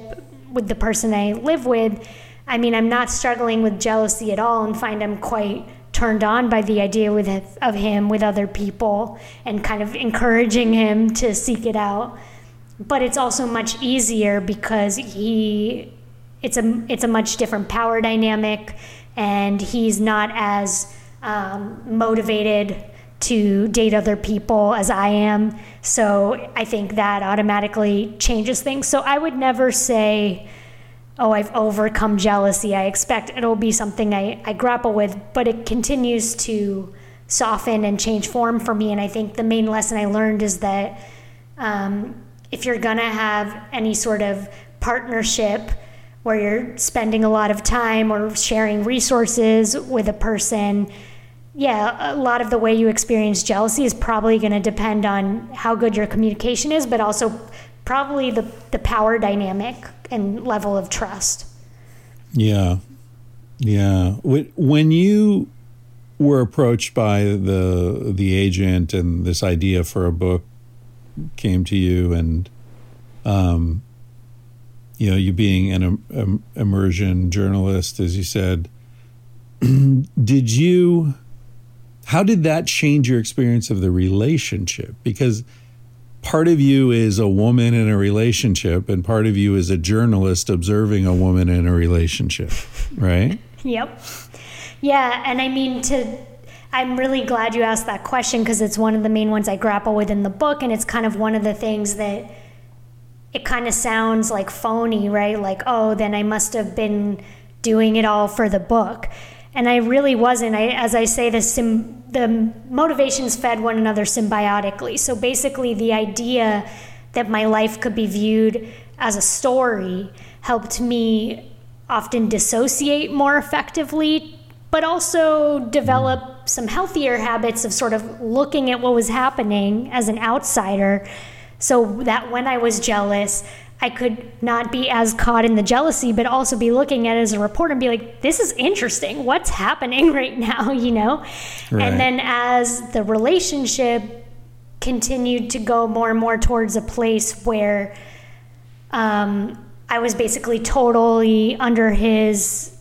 with the person i live with i mean i'm not struggling with jealousy at all and find i'm quite turned on by the idea with of him with other people and kind of encouraging him to seek it out. But it's also much easier because he it's a it's a much different power dynamic and he's not as um, motivated to date other people as I am. So I think that automatically changes things. So I would never say oh, I've overcome jealousy. I expect it'll be something I, I grapple with, but it continues to soften and change form for me. And I think the main lesson I learned is that um, if you're going to have any sort of partnership where you're spending a lot of time or sharing resources with a person, yeah, a lot of the way you experience jealousy is probably going to depend on how good your communication is, but also probably the, the power dynamic and level of trust. Yeah. Yeah. When you were approached by the the agent and this idea for a book came to you and um you know you being an um, immersion journalist as you said did you how did that change your experience of the relationship because part of you is a woman in a relationship, and part of you is a journalist observing a woman in a relationship, right? Yep. Yeah, and I mean to I'm really glad you asked that question because it's one of the main ones I grapple with in the book and it's kind of one of the things that it kind of sounds like phony, right? Like, oh, then I must have been doing it all for the book. And I really wasn't. I, as I say, the, sim, the motivations fed one another symbiotically. So basically, the idea that my life could be viewed as a story helped me often dissociate more effectively, but also develop some healthier habits of sort of looking at what was happening as an outsider so that when I was jealous, I could not be as caught in the jealousy, but also be looking at it as a reporter and be like, this is interesting. What's happening right now, you know? Right. And then as the relationship continued to go more and more towards a place where um, I was basically totally under his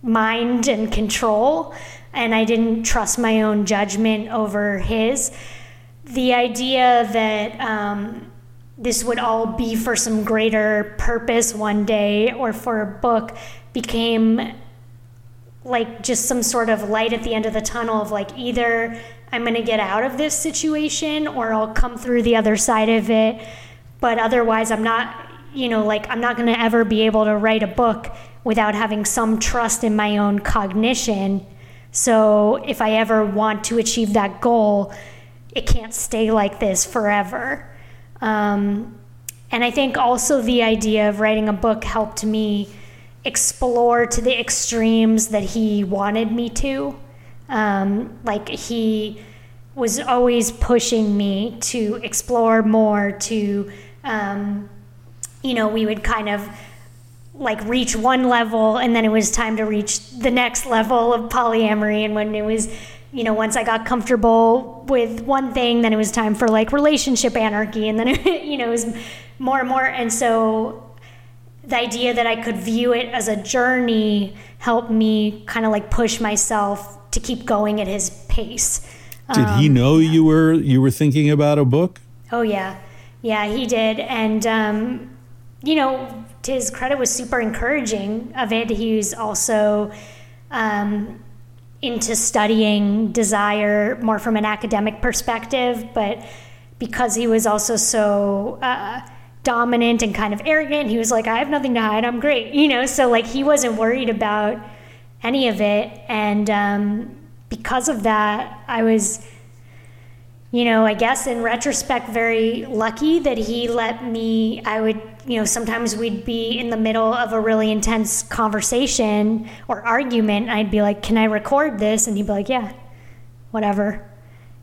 mind and control, and I didn't trust my own judgment over his. The idea that um, this would all be for some greater purpose one day or for a book became like just some sort of light at the end of the tunnel of like either I'm going to get out of this situation or I'll come through the other side of it. But otherwise, I'm not you know, like I'm not going to ever be able to write a book without having some trust in my own cognition. So if I ever want to achieve that goal, it can't stay like this forever. Um, and I think also the idea of writing a book helped me explore to the extremes that he wanted me to. Um, like he was always pushing me to explore more, to um, you know, we would kind of like reach one level and then it was time to reach the next level of polyamory. And when it was, you know, once I got comfortable with one thing, then it was time for like relationship anarchy. And then, it, you know, it was more and more. And so the idea that I could view it as a journey helped me kind of like push myself to keep going at his pace. Did um, he know you were you were thinking about a book? Oh yeah, yeah, he did, and um, you know, to his credit, was super encouraging of it. He was also um, into studying desire more from an academic perspective, but because he was also so uh, dominant and kind of arrogant, he was like, I have nothing to hide, I'm great, you know? So, like, he wasn't worried about any of it. And um, because of that, I was you know, I guess in retrospect, very lucky that he let me. I would, you know, sometimes we'd be in the middle of a really intense conversation or argument. I'd be like, Can I record this? And he'd be like, Yeah, whatever.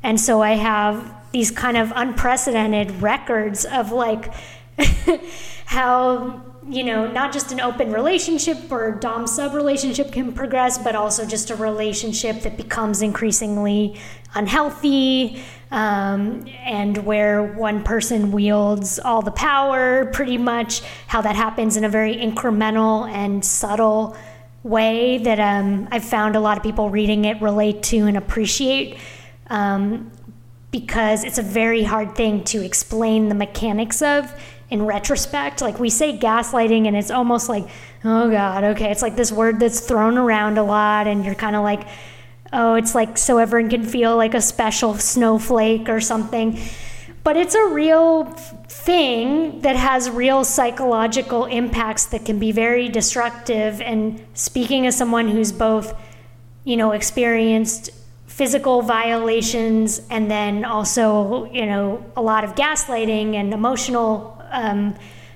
And so I have these kind of unprecedented records of like how you know, not just an open relationship or dom sub relationship can progress, but also just a relationship that becomes increasingly unhealthy, um, and where one person wields all the power, pretty much, how that happens in a very incremental and subtle way that um, I've found a lot of people reading it relate to and appreciate. Um, because it's a very hard thing to explain the mechanics of in retrospect. Like we say gaslighting, and it's almost like, oh God, okay. It's like this word that's thrown around a lot, and you're kind of like, oh, it's like so everyone can feel like a special snowflake or something. But it's a real thing that has real psychological impacts that can be very destructive. And speaking as someone who's both, you know, experienced physical violations and then also, you know, a lot of gaslighting and emotional um,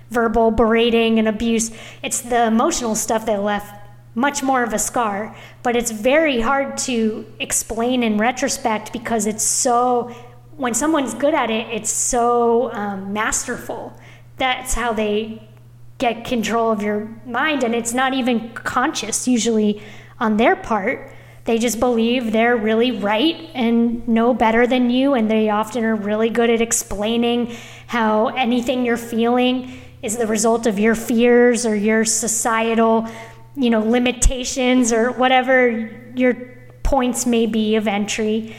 verbal berating and abuse, it's the emotional stuff that left much more of a scar. But it's very hard to explain in retrospect because it's so, when someone's good at it, it's so um, masterful. That's how they get control of your mind. And it's not even conscious, usually, on their part. They just believe they're really right and know better than you, and they often are really good at explaining how anything you're feeling is the result of your fears or your societal you know, limitations or whatever your points may be of entry.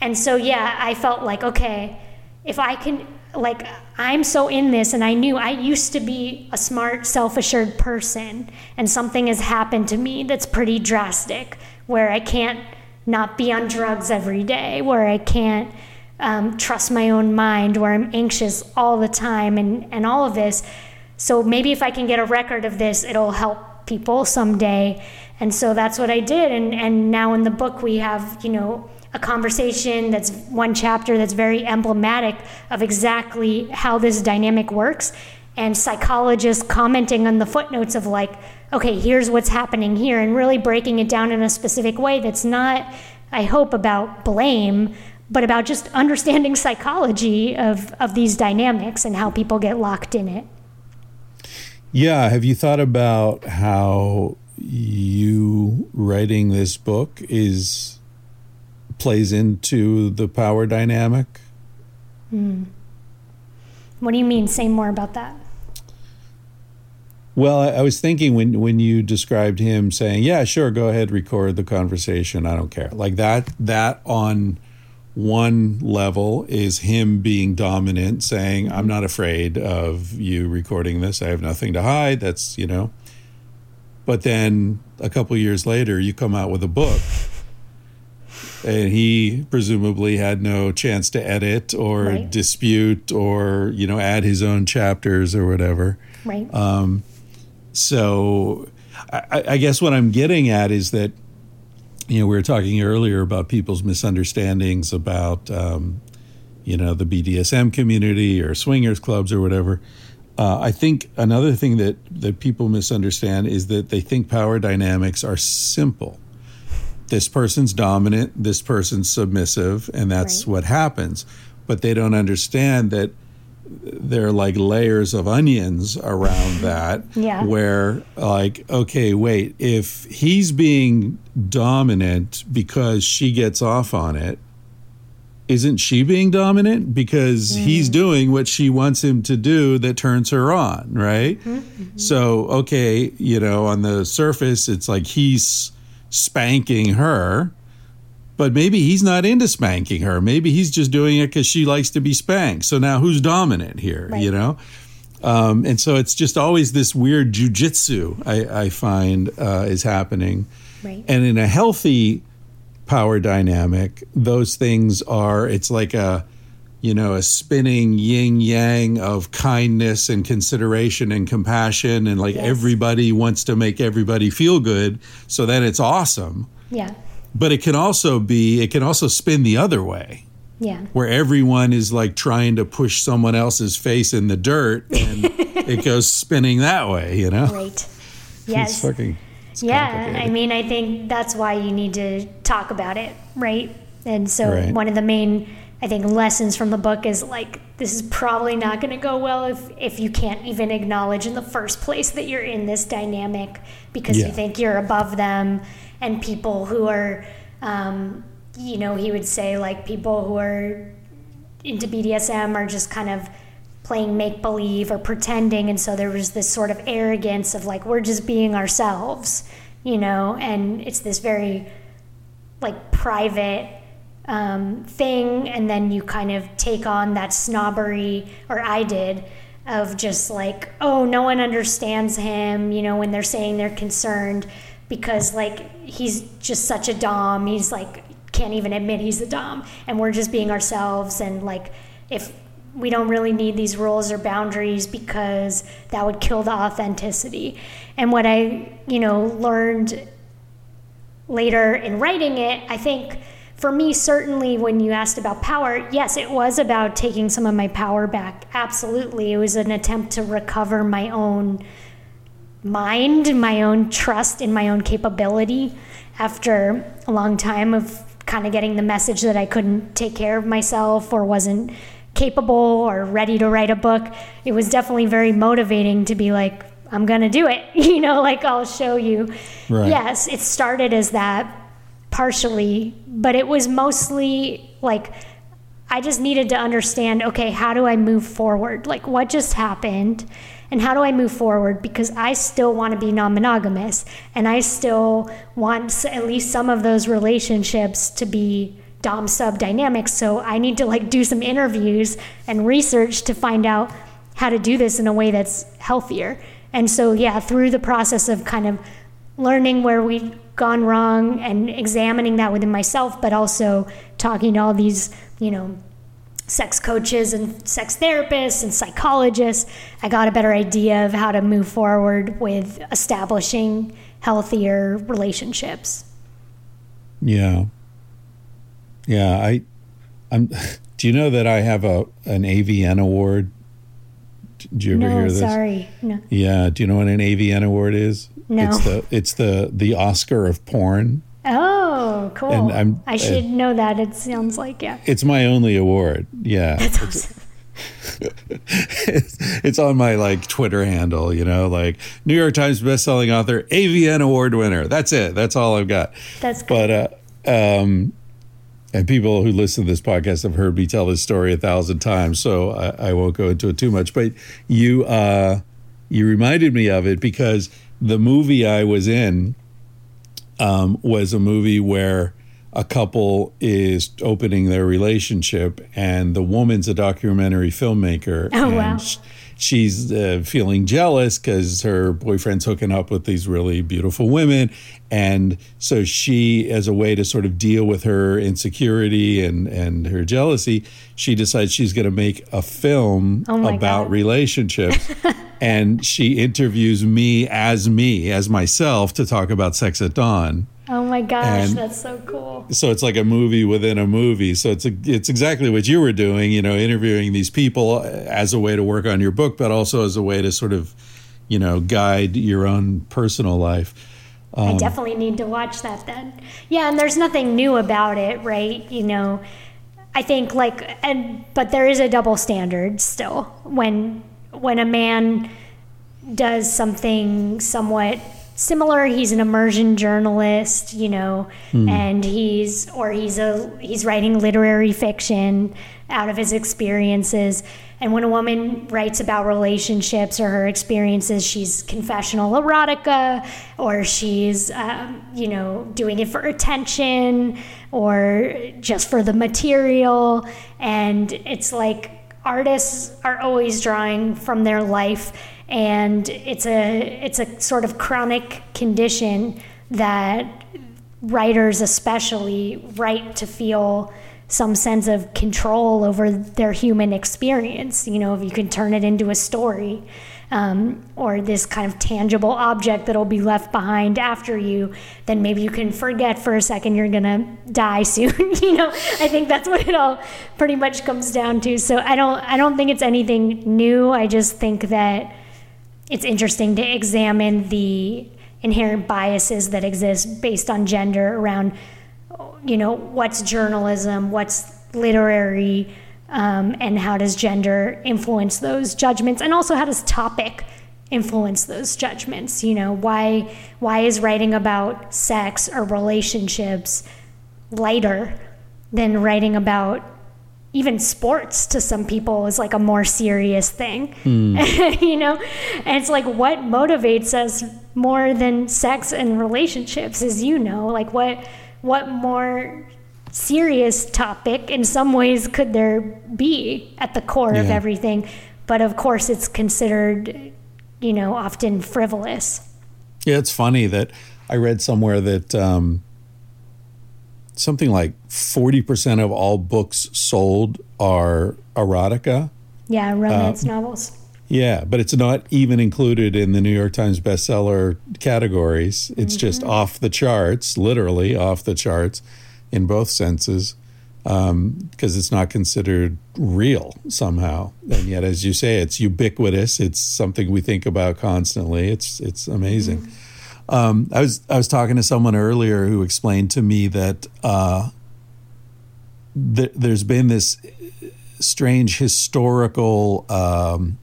And so, yeah, I felt like, okay, if I can, like I'm so in this and I knew I used to be a smart, self-assured person and something has happened to me that's pretty drastic where I can't not be on drugs every day, where I can't um, trust my own mind, where I'm anxious all the time and, and all of this. So maybe if I can get a record of this, it'll help people someday. And so that's what I did. And, and now in the book, we have, you know, a conversation that's one chapter that's very emblematic of exactly how this dynamic works and psychologists commenting on the footnotes of like okay here's what's happening here and really breaking it down in a specific way that's not i hope about blame but about just understanding psychology of, of these dynamics and how people get locked in it yeah have you thought about how you writing this book is plays into the power dynamic. Mm. What do you mean? Say more about that. Well, I, I, was thinking when when you described him saying, "Yeah, sure, go ahead, record the conversation. I don't care." Like that. That on one level is him being dominant, saying, "I'm not afraid of you recording this. I have nothing to hide." That's you know. But then a couple years later, you come out with a book and he presumably had no chance to edit or right. dispute or you know add his own chapters or whatever. Right. Um, so I, I guess what I'm getting at is that you know we were talking earlier about people's misunderstandings about um, you know the BDSM community or swingers clubs or whatever. Uh, I think another thing that that people misunderstand is that they think power dynamics are simple this person's dominant, this person's submissive, and that's right. what happens. But they don't understand that there are like layers of onions around that yeah. where like okay wait if he's being dominant because she gets off on it isn't she being dominant because mm. he's doing what she wants him to do that turns her on right mm-hmm. mm-hmm. so okay you know on the surface it's like he's spanking her, but maybe he's not into spanking her. Maybe he's just doing it because she likes to be spanked. So now who's dominant here, right. you know? Um, and so it's just always this weird jujitsu I, I find uh, is happening. Right. And in a healthy power dynamic, those things are, it's like a, you know, a spinning yin yang of kindness and consideration and compassion, and like yes. everybody wants to make everybody feel good. So then it's awesome. Yeah. But it can also be, it can also spin the other way. Yeah. Where everyone is like trying to push someone else's face in the dirt and it goes spinning that way, you know? Right. Yes. It's fucking. It's yeah. I mean, I think that's why you need to talk about it, right? And so right. one of the main I think lessons from the book is like this is probably not going to go well if if you can't even acknowledge in the first place that you're in this dynamic because yeah. you think you're above them and people who are um, you know he would say like people who are into BDSM are just kind of playing make believe or pretending. And so there was this sort of arrogance of like we're just being ourselves you know? And it's this very like private um, thing, and then you kind of take on that snobbery, or I did, of just like, oh, no one understands him, you know, when they're saying they're concerned because like he's just such a dom. He's like can't even admit he's a dom, and we're just being ourselves. And like if we don't really need these rules or boundaries because that would kill the authenticity. And what I, you know, learned later in writing it, I think for me, certainly when you asked about power, yes, it was about taking some of my power back. Absolutely. It was an attempt to recover my own mind, my own trust in my own capability after a long time of kind of getting the message that I couldn't take care of myself or wasn't capable or ready to write a book. It was definitely very motivating to be like, I'm going to do it. You know, like I'll show you. Right. Yes, it started as that partially, but it was mostly like I just needed to understand okay, how do I move forward? Like, what just happened? And how do I move forward? Because I still want to be non monogamous and I still want at least some of those relationships to be dom sub dynamics so i need to like do some interviews and research to find out how to do this in a way that's healthier and so yeah through the process of kind of learning where we've gone wrong and examining that within myself but also talking to all these you know sex coaches and sex therapists and psychologists i got a better idea of how to move forward with establishing healthier relationships Yeah. Yeah, I I'm do you know that I have a an AVN award? Did you ever no hear this? sorry no Yeah, do you know what an AVN award is? No. It's the it's the the Oscar of porn. Oh cool And I'm- i should know that it sounds like yeah It's my only award. Yeah. that's awesome it's, it's on my like Twitter handle, you know, like New York Times bestselling author, AVN award winner. That's it. That's all I've got. that's good. But uh, um, and people who listen to this podcast have heard me tell this story a thousand times, so I, I won't go into it too much. But you uh, you reminded me of it because the movie I was in um, was a movie where a couple is opening their relationship, and the woman's a documentary filmmaker. Oh, and wow. She's uh, feeling jealous because her boyfriend's hooking up with these really beautiful women. And so she, as a way to sort of deal with her insecurity and, and her jealousy, she decides she's going to make a film Oh about God. relationships. and she interviews me as me, as myself, to talk about sex at dawn oh my gosh and- that's so cool so it's like a movie within a movie. So it's a, it's exactly what you were doing, you know, interviewing these people as a way to work on your book, but also as a way to sort of, you know, guide your own personal life. I Um, definitely need to watch that then. Yeah, and there's nothing new about it, right? You know, I think like and but there is a double standard still when when a man does something somewhat similar he's an immersion journalist you know and he's or he's a he's writing literary fiction out of his experiences. And when a woman writes about relationships or her experiences she's confessional erotica or she's um, you know doing it for attention or just for the material. And it's like artists are always drawing from their life and it's a it's a sort of chronic condition that writers especially write to feel some sense of control over their human experience. You know if you can turn it into a story um, or this kind of tangible object that'll be left behind after you then maybe you can forget for a second you're gonna die soon. You know i think that's what it all pretty much comes down to. So i don't i don't think it's anything new. I just think that it's interesting to examine the inherent biases that exist based on gender around you know what's journalism what's literary um, and how does gender influence those judgments and also how does topic influence those judgments you know? Why why is writing about sex or relationships lighter than writing about even sports to some people is like a more serious thing you know? And it's like what motivates us more than sex and relationships as you know like what what more serious topic in some ways could there be at the core of everything? But of course it's considered you know often frivolous. Yeah, it's funny that I read somewhere that um, something like 40% of all books sold are erotica. yeah romance um, novels Yeah, but it's not even included in the New York Times bestseller categories. It's mm-hmm. just off the charts, literally off the charts in both senses, um, because it's not considered real somehow. And yet, as you say, it's ubiquitous. It's something we think about constantly. It's it's amazing. Mm-hmm. Um, I was I was talking to someone earlier who explained to me that uh, th- there's been this strange historical um,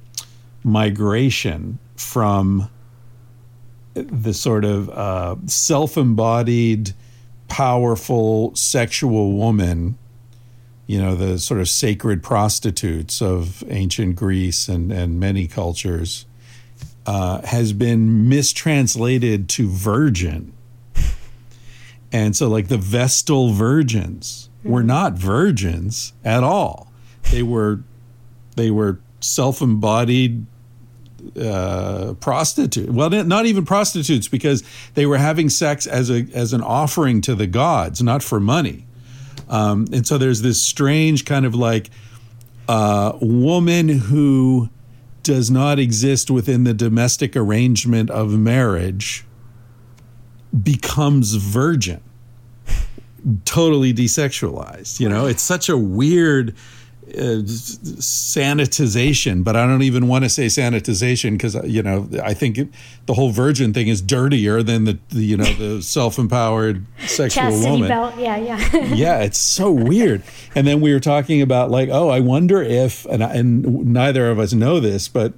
migration from the sort of uh, self-embodied, powerful sexual woman. You know, the sort of sacred prostitutes of ancient Greece and, and many cultures uh, has been mistranslated to virgin. And so, like the Vestal virgins, were not virgins at all. They were they were self-embodied uh, prostitute. Well, not even prostitutes because they were having sex as a as an offering to the gods, not for money. Um, and so there's this strange kind of like uh, woman who does not exist within the domestic arrangement of marriage becomes virgin totally desexualized you know? It's such a weird uh, sanitization, but I don't even want to say sanitization because you know I think it, the whole virgin thing is dirtier than the, the you know the self-empowered sexual Chastity woman. belt, yeah, yeah. yeah, it's so weird. And then we were talking about like, oh, I wonder if, and and neither of us know this, but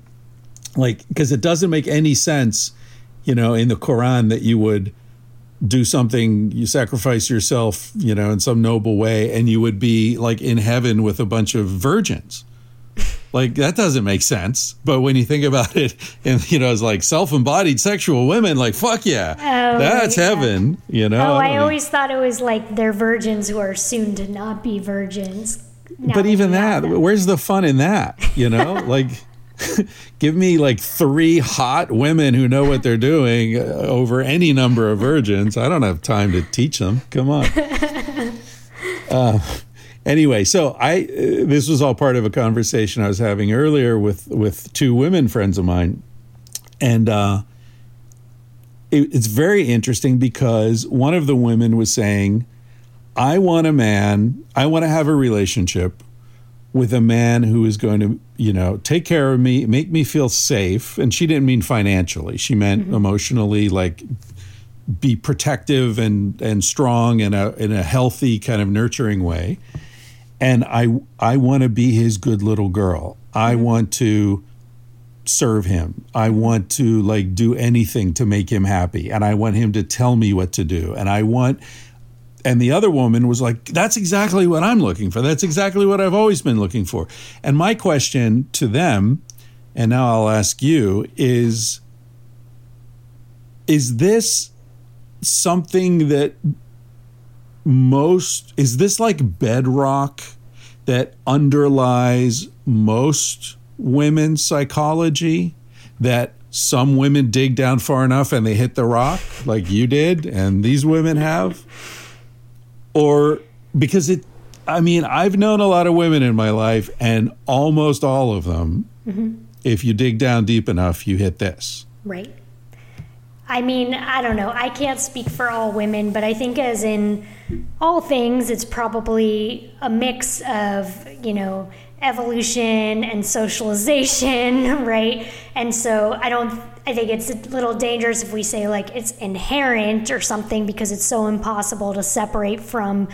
like because it doesn't make any sense, you know, in the Quran that you would do something you sacrifice yourself you know in some noble way and you would be like in heaven with a bunch of virgins like that doesn't make sense but when you think about it and you know it's like self-embodied sexual women like fuck yeah Oh, that's yeah. heaven you know Oh, I mean, always thought it was like they're virgins who are soon to not be virgins. Now but even that them. where's the fun in that you know like give me like three hot women who know what they're doing uh, over any number of virgins. I don't have time to teach them. Come on. Uh, anyway so i uh, this was all part of a conversation i was having earlier with with two women friends of mine. And uh it, it's very interesting because one of the women was saying i want a man i want to have a relationship with a man who is going to, you know, take care of me, make me feel safe. And she didn't mean financially. She meant mm-hmm. emotionally, like be protective and and strong in a in a healthy kind of nurturing way. And I I want to be his good little girl. I mm-hmm. want to serve him. I mm-hmm. want to like do anything to make him happy. And I want him to tell me what to do. And I want and the other woman was like, That's exactly what I'm looking for. That's exactly what I've always been looking for. And my question to them, and now I'll ask you, is Is this something that most, is this like bedrock that underlies most women's psychology? That some women dig down far enough and they hit the rock like you did and these women have? Or because it i mean i've known a lot of women in my life and almost all of them mm-hmm. if you dig down deep enough you hit this Right. I mean, I don't know. I can't speak for all women, but I think, as in all things, it's probably a mix of, you know, evolution and socialization, right? And so I don't, I think it's a little dangerous if we say like it's inherent or something because it's so impossible to separate from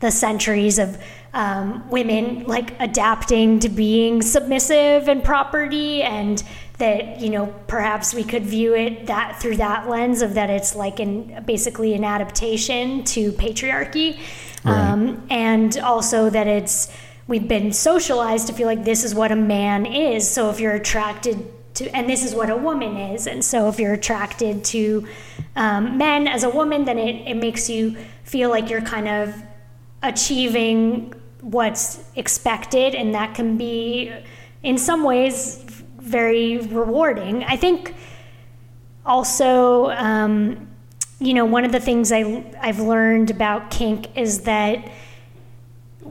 the centuries of um, women like adapting to being submissive and property and that you know perhaps we could view it that through that lens of that it's like an basically an adaptation to patriarchy. Um, and also that it's we've been socialized to feel like this is what a man is. So if you're attracted to and this is what a woman is. And so if you're attracted to um, men as a woman then it, it makes you feel like you're kind of achieving what's expected. And that can be in some ways very rewarding. I think also um, you know one of the things I, i've learned about kink is that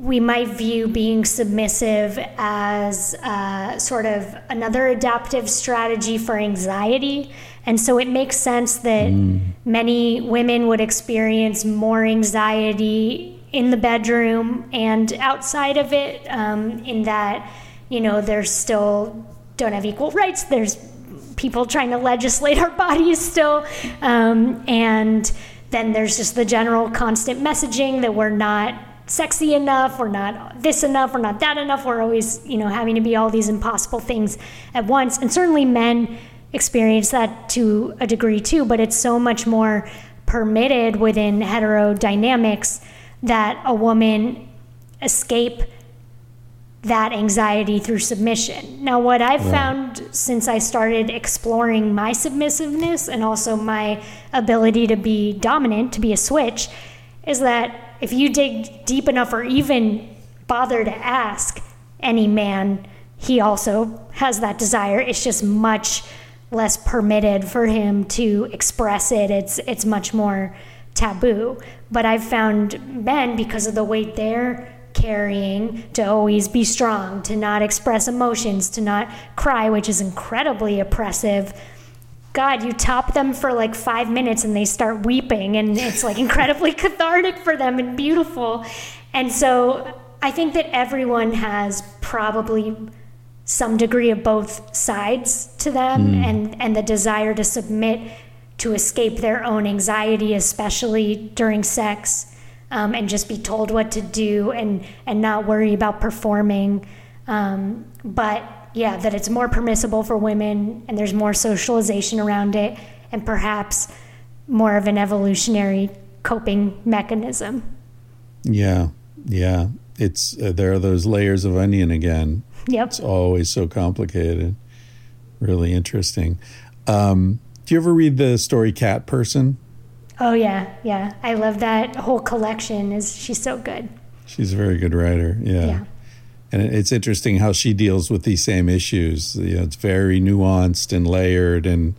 we might view being submissive as uh, sort of another adaptive strategy for anxiety. And so it makes sense that many women would experience more anxiety in the bedroom and outside of it, um, in that, you know, there's still don't have equal rights. There's people trying to legislate our bodies still. Um, and then there's just the general constant messaging that we're not sexy enough, we're not this enough, we're not that enough. We're always, you know, having to be all these impossible things at once. And certainly men experience that to a degree too, but it's so much more permitted within heterodynamics that a woman escape that anxiety through submission. Now, what I've found since I started exploring my submissiveness and also my ability to be dominant, to be a switch, is that if you dig deep enough or even bother to ask any man, he also has that desire. It's just much less permitted for him to express it. It's it's much more taboo. But I've found men because of the weight they're carrying to always be strong, to not express emotions, to not cry, which is incredibly oppressive. God, you top them for like five minutes and they start weeping, and it's like incredibly cathartic for them and beautiful. And so I think that everyone has probably some degree of both sides to them mm. and, and the desire to submit to escape their own anxiety, especially during sex, um, and just be told what to do and, and not worry about performing. Um, but yeah, that it's more permissible for women and there's more socialization around it and perhaps more of an evolutionary coping mechanism. Yeah, yeah. It's uh, there are those layers of onion again. Yep. It's always so complicated. Really interesting. Um, do you ever read the story Cat Person? Oh yeah, yeah. I love that whole collection. Is she's so good? She's a very good writer. Yeah. yeah. And it's interesting how she deals with these same issues. You know, it's very nuanced and layered. And,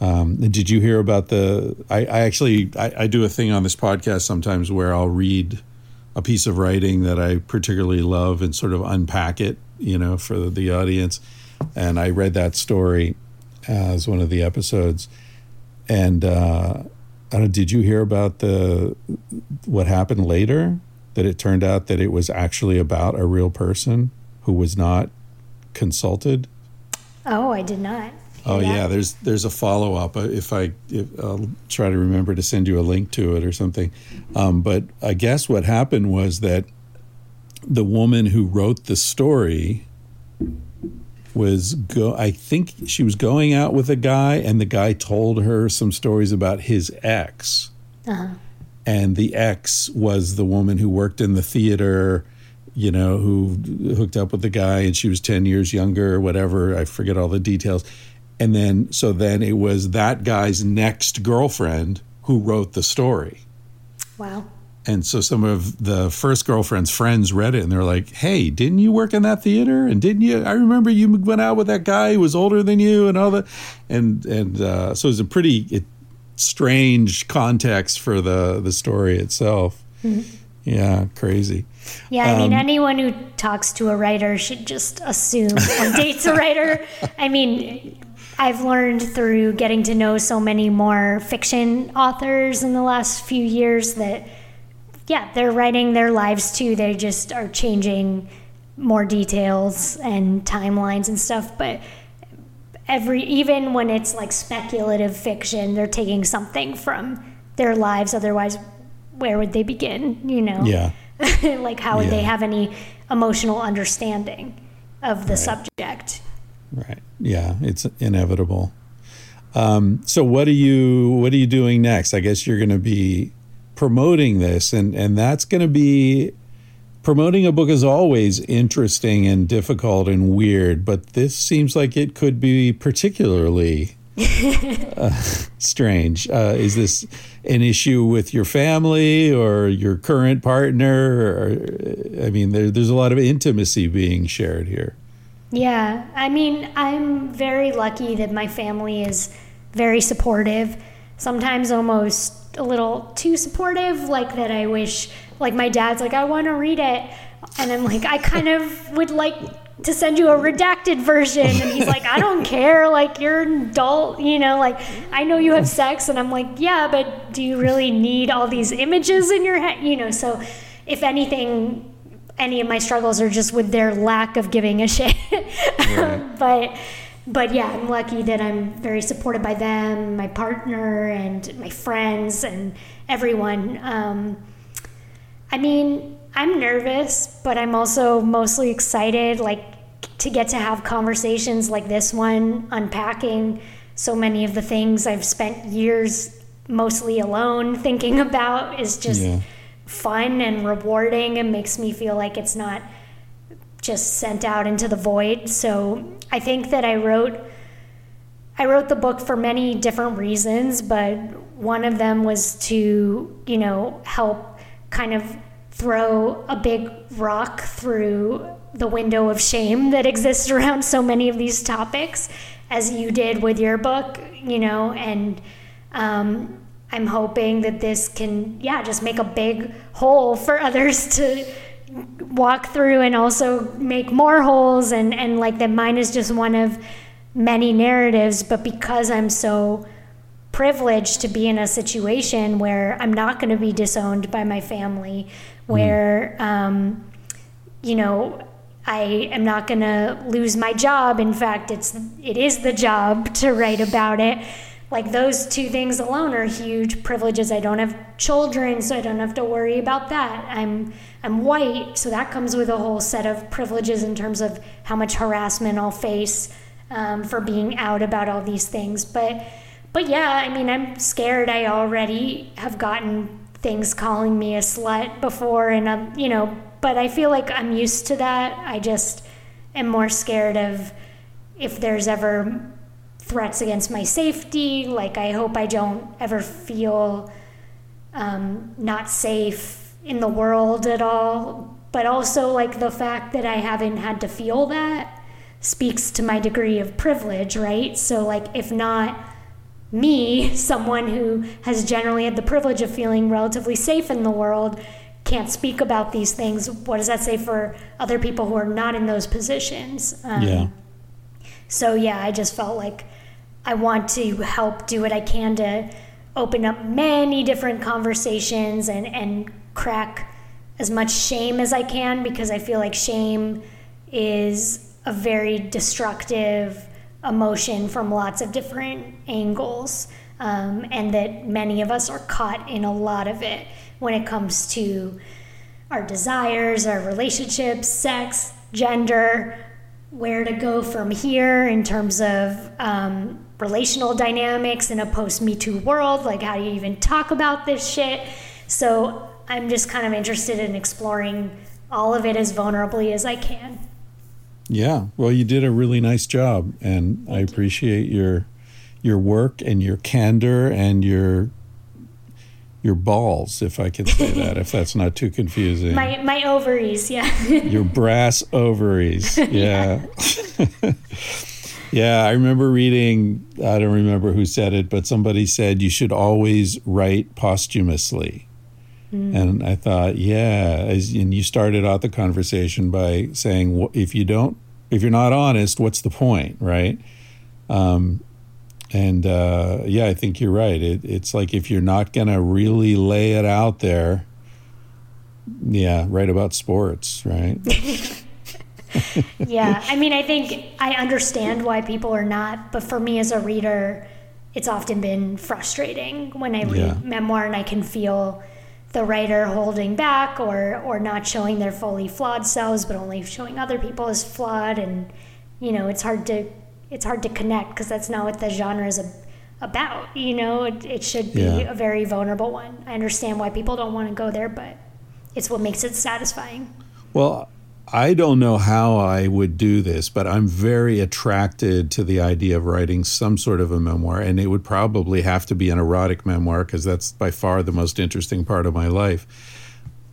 um, did you hear about the? I, I actually I, I do a thing on this podcast sometimes where I'll read a piece of writing that I particularly love and sort of unpack it, you know, for the audience. And I read that story as one of the episodes. And uh, I don't, did you hear about the what happened later? That it turned out that it was actually about a real person who was not consulted. Oh, I did not. Oh that. yeah, there's there's a follow up. Uh, if I if, I'll try to remember to send you a link to it or something. Um, but I guess what happened was that the woman who wrote the story was go. I think she was going out with a guy, and the guy told her some stories about his ex. Uh-huh. And the ex was the woman who worked in the theater you know, who hooked up with the guy and she was 10 years younger or whatever. I forget all the details. And then, so then it was that guy's next girlfriend who wrote the story. Wow. And so some of the first girlfriend's friends read it and they're like, hey, didn't you work in that theater? And didn't you? I remember you went out with that guy who was older than you and all that. And, and uh, so it's a pretty it, strange context for the, the story itself. Mm-hmm. Yeah, crazy. Yeah, I mean, um, anyone who talks to a writer should just assume or dates a writer. I mean, I've learned through getting to know so many more fiction authors in the last few years that, yeah, they're writing their lives too. They just are changing more details and timelines and stuff. But every, even when it's like speculative fiction, they're taking something from their lives. Otherwise, where would they begin? You know? Yeah. like, how would yeah. they have any emotional understanding of the right. subject? Right. Yeah, it's inevitable. Um, so what are you what are you doing next? I guess you're going to be promoting this, and and that's going to be promoting a book is always interesting and difficult and weird, but this seems like it could be particularly uh, strange. Uh, is this an issue with your family or your current partner? Or, I mean, there, there's a lot of intimacy being shared here. Yeah, I mean, I'm very lucky that my family is very supportive. Sometimes almost a little too supportive, like that I wish, like my dad's like, I want to read it. And I'm like, I kind of would like to send you a redacted version. And he's like, I don't care. Like, you're an adult, you know, like, I know you have sex. And I'm like, yeah, but do you really need all these images in your head? You know, so if anything, any of my struggles are just with their lack of giving a shit. Right. but but yeah, I'm lucky that I'm very supported by them, my partner, and my friends, and everyone. Um, I mean, I'm nervous, but I'm also mostly excited, like to get to have conversations like this one, unpacking so many of the things I've spent years mostly alone thinking about is just. Yeah fun and rewarding and makes me feel like it's not just sent out into the void. So I think that I wrote I wrote the book for many different reasons, but one of them was to, you know, help kind of throw a big rock through the window of shame that exists around so many of these topics as you did with your book, you know, and um, I'm hoping that this can, yeah, just make a big hole for others to walk through and also make more holes and, and like that mine is just one of many narratives, but because I'm so privileged to be in a situation where I'm not going to be disowned by my family, where, mm. um, you know, I am not going to lose my job. In fact, it's it is the job to write about it. Like those two things alone are huge privileges. I don't have children, so I don't have to worry about that. I'm I'm white, so that comes with a whole set of privileges in terms of how much harassment I'll face um, for being out about all these things. But but yeah, I mean, I'm scared. I already have gotten things calling me a slut before, and I'm you know but I feel like I'm used to that. I just am more scared of if there's ever threats against my safety. Like, I hope I don't ever feel um, not safe in the world at all. But also, like, the fact that I haven't had to feel that speaks to my degree of privilege, right? So, like, if not me, someone who has generally had the privilege of feeling relatively safe in the world, can't speak about these things, what does that say for other people who are not in those positions? Um, yeah. So, yeah, I just felt like I want to help do what I can to open up many different conversations and, and crack as much shame as I can because I feel like shame is a very destructive emotion from lots of different angles, um, and that many of us are caught in a lot of it when it comes to our desires, our relationships, sex, gender, where to go from here in terms of um, relational dynamics in a post Me Too world. Like, how do you even talk about this shit? So, I'm just kind of interested in exploring all of it as vulnerably as I can. Yeah, well, you did a really nice job, and Thank I appreciate you. your your work and your candor and your your balls, if I can say that, if that's not too confusing. My my ovaries, yeah. your brass ovaries, yeah. yeah, I remember reading. I don't remember who said it, but somebody said you should always write posthumously. Mm. And I thought, yeah, as, and you started out the conversation by saying, if you don't, if you're not honest, what's the point, right? Um, and uh, yeah, I think you're right. It, it's like if you're not going to really lay it out there, yeah, write about sports, right? yeah, I mean, I think I understand why people are not, but for me as a reader, it's often been frustrating when I read yeah. memoir and I can feel the writer holding back or or not showing their fully flawed selves, but only showing other people as flawed, and you know, it's hard to it's hard to connect because that's not what the genre is about. You know, it, it should be yeah. a very vulnerable one. I understand why people don't want to go there, but it's what makes it satisfying. Well, I don't know how I would do this, but I'm very attracted to the idea of writing some sort of a memoir, and it would probably have to be an erotic memoir because that's by far the most interesting part of my life.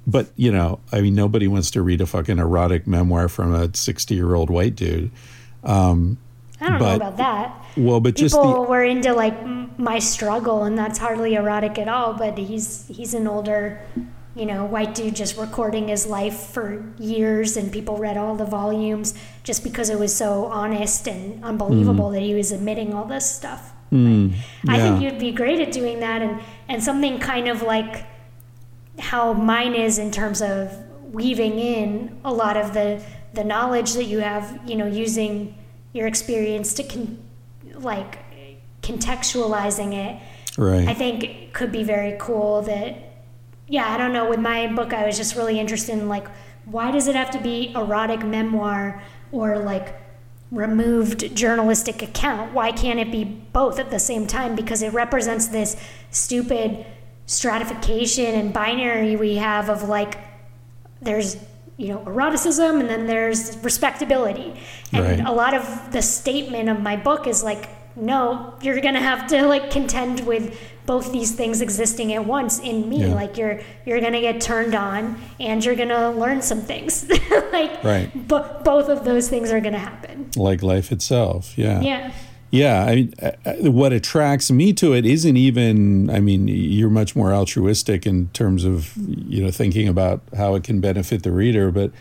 But, you know, I mean, nobody wants to read a fucking erotic memoir from a 60 year old white dude. Um, I don't but, know about that. Well, but people just the, were into like my struggle, and that's hardly erotic at all. But he's he's an older, you know, white dude just recording his life for years, and people read all the volumes just because it was so honest and unbelievable mm. that he was admitting all this stuff. Mm, yeah. I think you'd be great at doing that, and and something kind of like how mine is in terms of weaving in a lot of the the knowledge that you have, you know, using your experience to con- like contextualizing it right i think could be very cool that yeah i don't know. With my book i was just really interested in like why does it have to be erotic memoir or like removed journalistic account? Why can't it be both at the same time? Because it represents this stupid stratification and binary we have of like there's you know eroticism and then there's respectability. And right. a lot of the statement of my book is like no you're gonna have to like contend with both these things existing at once in me. Yeah. Like you're you're gonna get turned on and you're gonna learn some things. like Right. bo- both of those things are gonna happen. like life itself. Yeah. Yeah. Yeah, I mean, uh, uh, what attracts me to it isn't even. I mean, you're much more altruistic in terms of you know thinking about how it can benefit the reader. But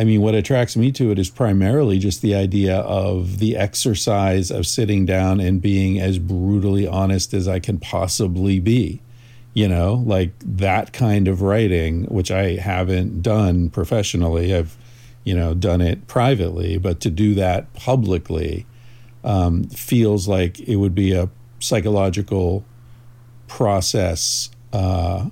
I mean, what attracts me to it is primarily just the idea of the exercise of sitting down and being as brutally honest as I can possibly be. You know, like that kind of writing, which I haven't done professionally. I've, you know, done it privately, but to do that publicly um, feels like it would be a psychological process, uh,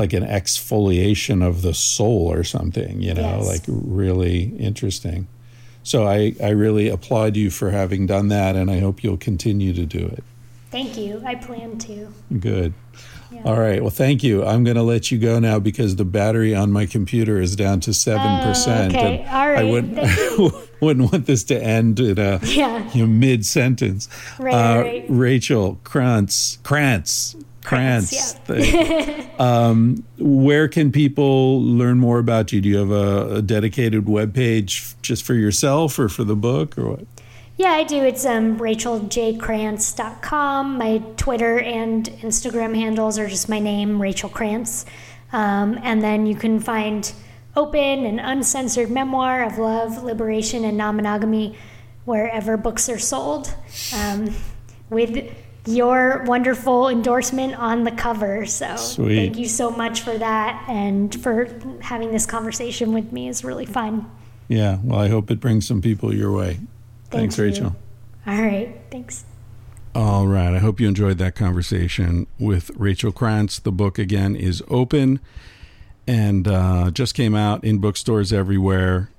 like an exfoliation of the soul or something, you know, Yes. like really interesting. So I, I really applaud you for having done that, and I hope you'll continue to do it. Thank you. I plan to. Good. Yeah. All right. Well, thank you. I'm going to let you go now because the battery on my computer is down to 7%. Oh, okay. and I wouldn't, Thank wouldn't want this to end in a Yeah. you know, mid sentence. Right, uh, right. Rachel Krantz, Krantz, Krantz. You. um, where can people learn more about you? Do you have a, a dedicated web page just for yourself or for the book or what? Yeah, I do. It's um, racheljkrantz.com. My Twitter and Instagram handles are just my name, Rachel Krantz. Um, and then you can find open and uncensored memoir of love, liberation, and non monogamy wherever books are sold um, with your wonderful endorsement on the cover. So Sweet. thank you so much for that and for having this conversation with me. is really fun. Yeah. Well, I hope it brings some people your way. Thank Thanks, you. Rachel. All right. Thanks. All right. I hope you enjoyed that conversation with Rachel Krantz. The book, again, is open and uh, just came out in bookstores everywhere.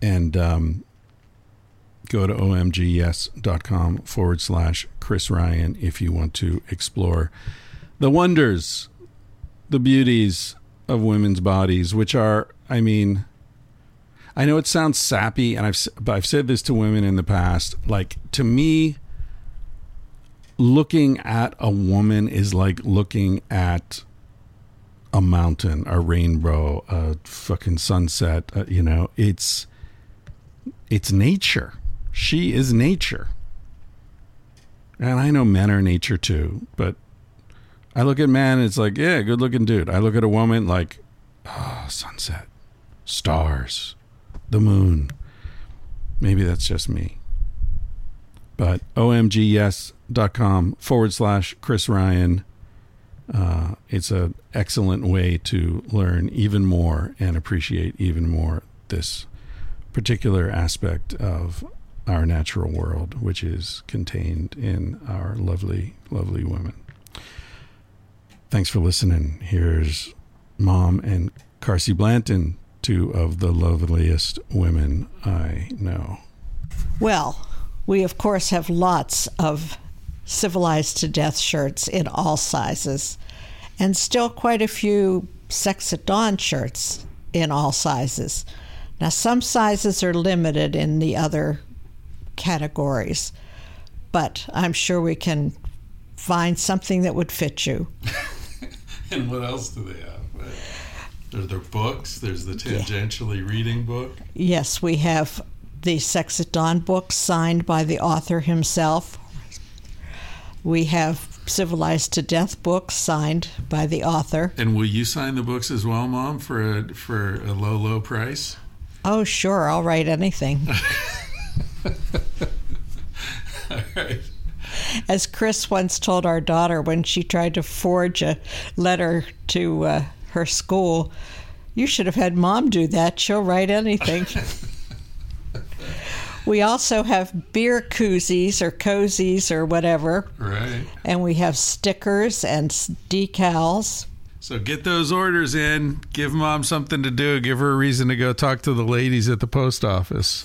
And um, go to omgyes.com forward slash Chris Ryan if you want to explore the wonders, the beauties of women's bodies, which are, I mean, I know it sounds sappy, and I've but I've said this to women in the past. Like to me, looking at a woman is like looking at a mountain, a rainbow, a fucking sunset. Uh, you know, it's it's nature. She is nature, and I know men are nature too. But I look at men, it's like, yeah, good looking dude. I look at a woman, like, oh, sunset, stars the moon. Maybe that's just me. But omgyes.com forward slash Chris Ryan. Uh, it's an excellent way to learn even more and appreciate even more this particular aspect of our natural world, which is contained in our lovely, lovely women. Thanks for listening. Here's Mom and Carsie Blanton two of the loveliest women I know. Well, we of course have lots of civilized to death shirts in all sizes, and still quite a few sex at dawn shirts in all sizes. Now, some sizes are limited in the other categories, but I'm sure we can find something that would fit you. And what else do they have? There's their books. There's the tangentially reading book. Yes, we have the Sex at Dawn book signed by the author himself. We have Civilized to Death books signed by the author. And will you sign the books as well, Mom, for a for a low low price? Oh, sure, I'll write anything. Right. As Chris once told our daughter when she tried to forge a letter to uh, her school, you should have had mom do that. She'll write anything. we also have beer koozies or cozies or whatever, Right. and we have stickers and decals. So get those orders in. Give Mom something to do. Give her a reason to go talk to the ladies at the post office.